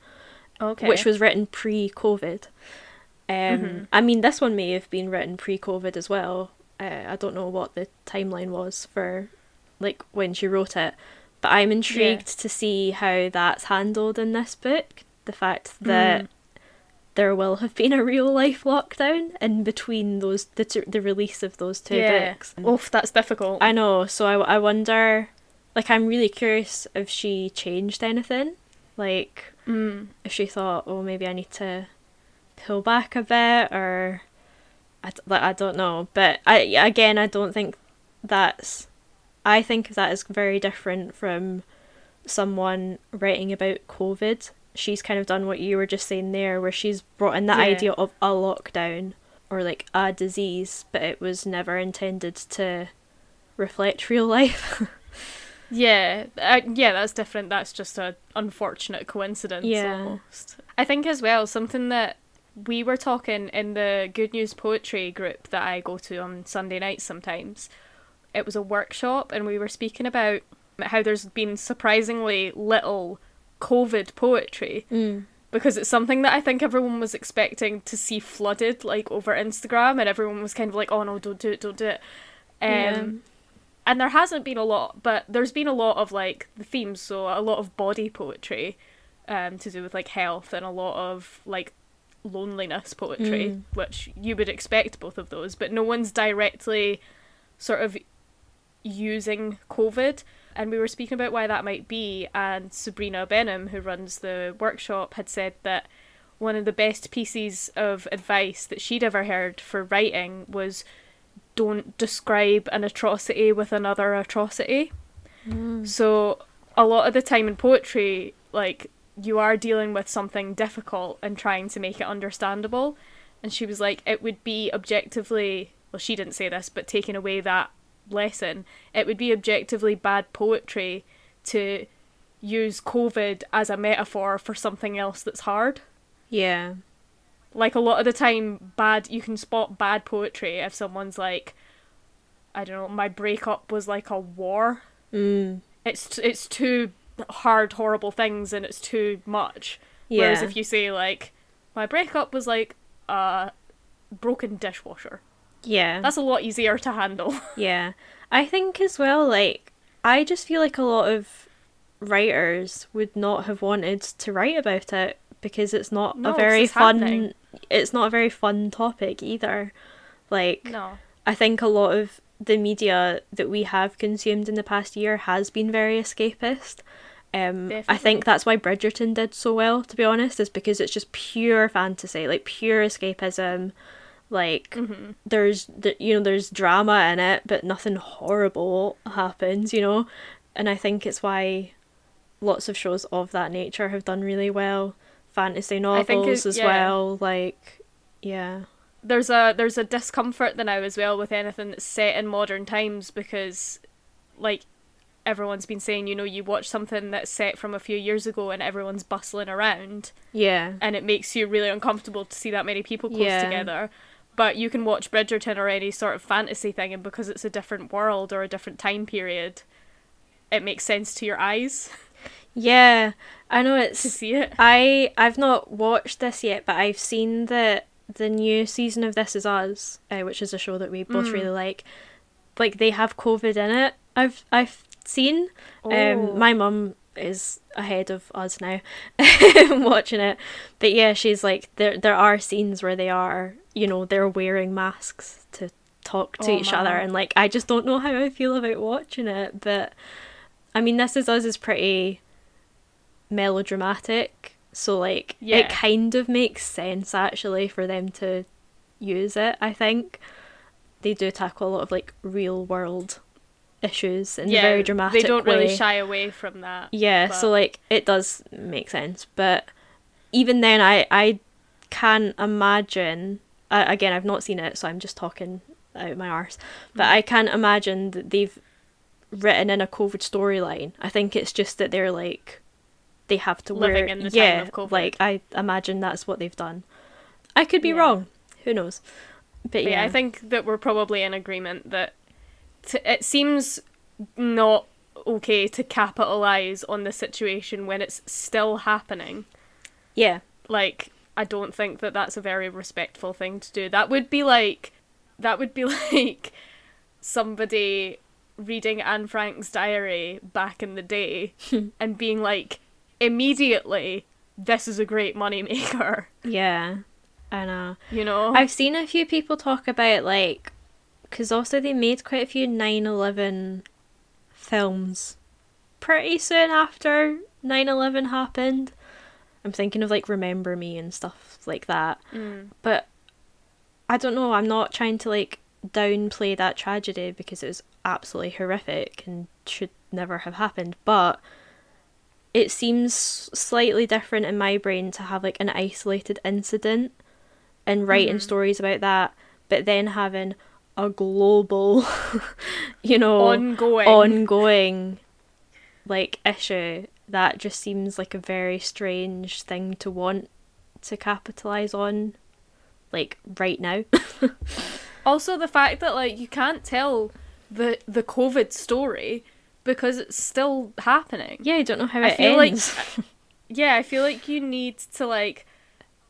S2: Okay.
S1: which was written pre-COVID. Um,
S2: Mhm.
S1: I mean, this one may have been written pre-COVID as well. Uh, I don't know what the timeline was for, like when she wrote it, but I'm intrigued to see how that's handled in this book. The fact that
S2: Mm.
S1: there will have been a real life lockdown in between those the t- the release of those two
S2: yeah.
S1: books.
S2: Oof, that's difficult.
S1: I know, so I, I wonder, like, I'm really curious if she changed anything. Like,
S2: Mm.
S1: if she thought, oh, maybe I need to pull back a bit, or I, like, I don't know. But I again, I don't think that's. I think that is very different from someone writing about COVID. She's kind of done what you were just saying there, where she's brought in the
S2: Yeah.
S1: idea of a lockdown or like a disease, but it was never intended to reflect real life.
S2: Yeah, uh, yeah, that's different. That's just a unfortunate coincidence.
S1: Yeah.
S2: almost. I think as well something that we were talking in the Good News Poetry group that I go to on Sunday nights sometimes. It was a workshop, and we were speaking about how there's been surprisingly little COVID poetry
S1: mm.
S2: because it's something that I think everyone was expecting to see flooded like over Instagram, and everyone was kind of like, "Oh no, don't do it, don't do it." Um,
S1: Yeah.
S2: and there hasn't been a lot, but there's been a lot of like the themes, so a lot of body poetry, um, to do with like health, and a lot of like loneliness poetry,
S1: Mm.
S2: which you would expect both of those, but no one's directly sort of using COVID. And we were speaking about why that might be, and Sabrina Benaim, who runs the workshop, had said that one of the best pieces of advice that she'd ever heard for writing was don't describe an atrocity with another atrocity.
S1: Mm.
S2: So a lot of the time in poetry, like you are dealing with something difficult and trying to make it understandable. And she was like, it would be objectively well, she didn't say this, but taking away that lesson, it would be objectively bad poetry to use COVID as a metaphor for something else that's hard.
S1: Yeah.
S2: Like a lot of the time, bad you can spot bad poetry if someone's like, I don't know, my breakup was like a war.
S1: Mm.
S2: It's it's two hard, horrible things, and it's too much.
S1: Yeah.
S2: Whereas if you say like, my breakup was like a broken dishwasher,
S1: yeah.
S2: that's a lot easier to handle.
S1: Yeah. I think as well, like, I just feel like a lot of writers would not have wanted to write about it because it's not
S2: No,
S1: a very fun
S2: happening.
S1: it's not a very fun topic either. Like
S2: no.
S1: I think a lot of the media that we have consumed in the past year has been very escapist. Um, I think that's why Bridgerton did so well, to be honest, is because it's just pure fantasy, like pure escapism. Like
S2: hmm
S1: there's the, you know there's drama in it, but nothing horrible happens, you know. And I think it's why lots of shows of that nature have done really well. Fantasy
S2: I think it-
S1: novels as
S2: yeah.
S1: well, like yeah.
S2: There's a there's a discomfort now as well with anything that's set in modern times because, like, everyone's been saying, you know, you watch something that's set from a few years ago and everyone's bustling around,
S1: Yeah.
S2: and it makes you really uncomfortable to see that many people close
S1: Yeah.
S2: together. But you can watch Bridgerton or any sort of fantasy thing, and because it's a different world or a different time period, it makes sense to your eyes
S1: Yeah. I know it's to
S2: see it.
S1: I I've not watched this yet, but I've seen the the new season of This Is Us, uh, which is a show that we both
S2: Mm.
S1: really like. Like they have COVID in it. I've I've seen.
S2: Oh.
S1: Um, my mum is ahead of us now, watching it. But yeah, she's like there. There are scenes where they are, you know, they're wearing masks to talk to
S2: Oh,
S1: each other, and like I just don't know how I feel about watching it. But I mean, This Is Us is pretty melodramatic, so like
S2: Yeah.
S1: it kind of makes sense actually for them to use it. I think they do tackle a lot of like real world issues in a very dramatic
S2: They don't really shy away from that.
S1: Yeah,
S2: but-
S1: so like it does make sense, but even then, I I can't imagine. Uh, again, I've not seen it, so I'm just talking out my arse. But
S2: Mm.
S1: I can't imagine that they've written in a COVID storyline. I think it's just that they're like they have to
S2: Living
S1: wear.
S2: in the time of COVID.
S1: like I imagine that's what they've done. I could be
S2: Yeah.
S1: wrong. Who knows? But
S2: But
S1: yeah,
S2: yeah, I think that we're probably in agreement that t- it seems not okay to capitalize on the situation when it's still happening.
S1: Yeah.
S2: Like, I don't think that that's a very respectful thing to do. That would be like, that would be like somebody reading Anne Frank's diary back in the day and being like, immediately, this is a great moneymaker.
S1: Yeah. I know.
S2: You know?
S1: I've seen a few people talk about like because also they made quite a few 9-11 films pretty soon after 9-11 happened i'm thinking of like remember me and stuff like that
S2: Mm.
S1: but i don't know i'm not trying to like downplay that tragedy because it was absolutely horrific and should never have happened but it seems slightly different in my brain to have like an isolated incident and writing
S2: Mhm.
S1: stories about that but then having a global you know
S2: Ongoing.
S1: ongoing like issue that just seems like a very strange thing to want to capitalize on like right now
S2: Also, the fact that like you can't tell the the COVID story because it's still happening.
S1: yeah i don't know how
S2: I
S1: it
S2: feel like-
S1: ends
S2: Yeah, I feel like you need to like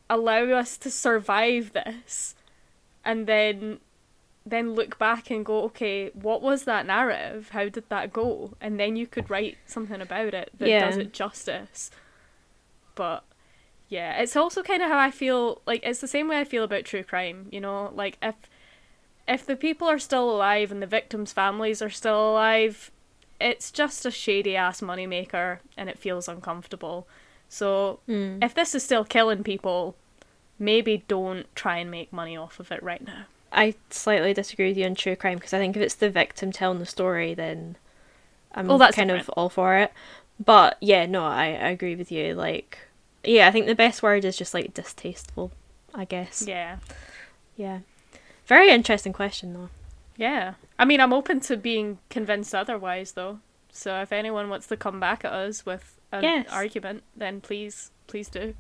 S2: allow us to survive this, and then then look back and go, okay, what was that narrative? How did that go? And then you could write something about it that
S1: Yeah.
S2: does it justice. But yeah, it's also kind of how I feel. Like it's the same way I feel about true crime. You know, like if if the people are still alive and the victims' families are still alive, it's just a shady ass moneymaker and it feels uncomfortable. So
S1: Mm.
S2: if this is still killing people, maybe don't try and make money off of it right now.
S1: I slightly disagree with you on true crime because I think if it's the victim telling the story, then I'm
S2: Oh, that's
S1: kind of all for it. But yeah, no, I, I agree with you. Like, yeah, I think the best word is just like distasteful. I guess.
S2: Yeah.
S1: Yeah. Very interesting question though.
S2: Yeah. I mean, I'm open to being convinced otherwise, though. So if anyone wants to come back at us with an
S1: Yes.
S2: argument, then please, please do.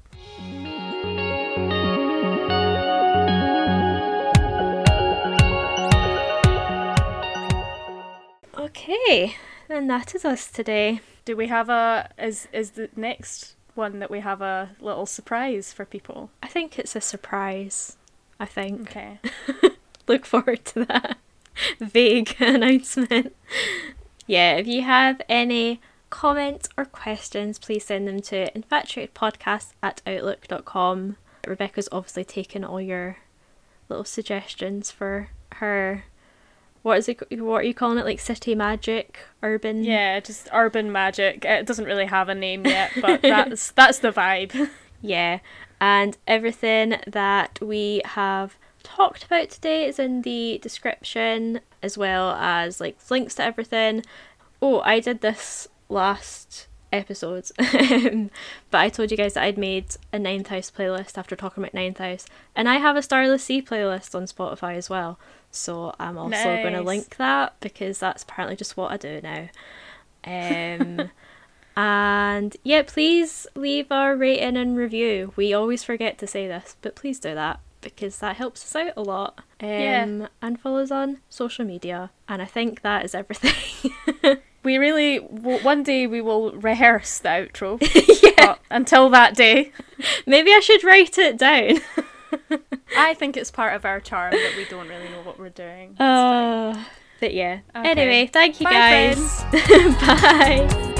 S1: Okay, then that is us today.
S2: Do we have a is is the next one that we have a little surprise for people?
S1: I think it's a surprise. I think.
S2: Okay.
S1: Look forward to that vague announcement. Yeah, if you have any comments or questions, please send them to infatuatedpodcast at outlook.com. Rebecca's obviously taken all your little suggestions for her. What is it? What are you calling it? Like city magic, urban.
S2: Yeah, just urban magic. It doesn't really have a name yet, but that's that's the vibe.
S1: Yeah, and everything that we have talked about today is in the description, as well as like links to everything. Oh, I did this last episode, but I told you guys that I'd made a Ninth House playlist after talking about Ninth House, and I have a Starless Sea playlist on Spotify as well. So I'm also going to link that because that's apparently just what I do now. Um, and yeah, please leave our rating and review. We always forget to say this, but please do that because that helps us out a lot. Um,
S2: Yeah.
S1: And follow us on social media. And I think that is everything.
S2: We really w- one day we will rehearse the outro.
S1: yeah.
S2: But until that day,
S1: Maybe I should write it down.
S2: I think it's part of our charm that we don't really know what we're doing. It's fine.
S1: Uh, but yeah.
S2: Okay.
S1: Anyway, thank you
S2: Bye,
S1: guys. Bye.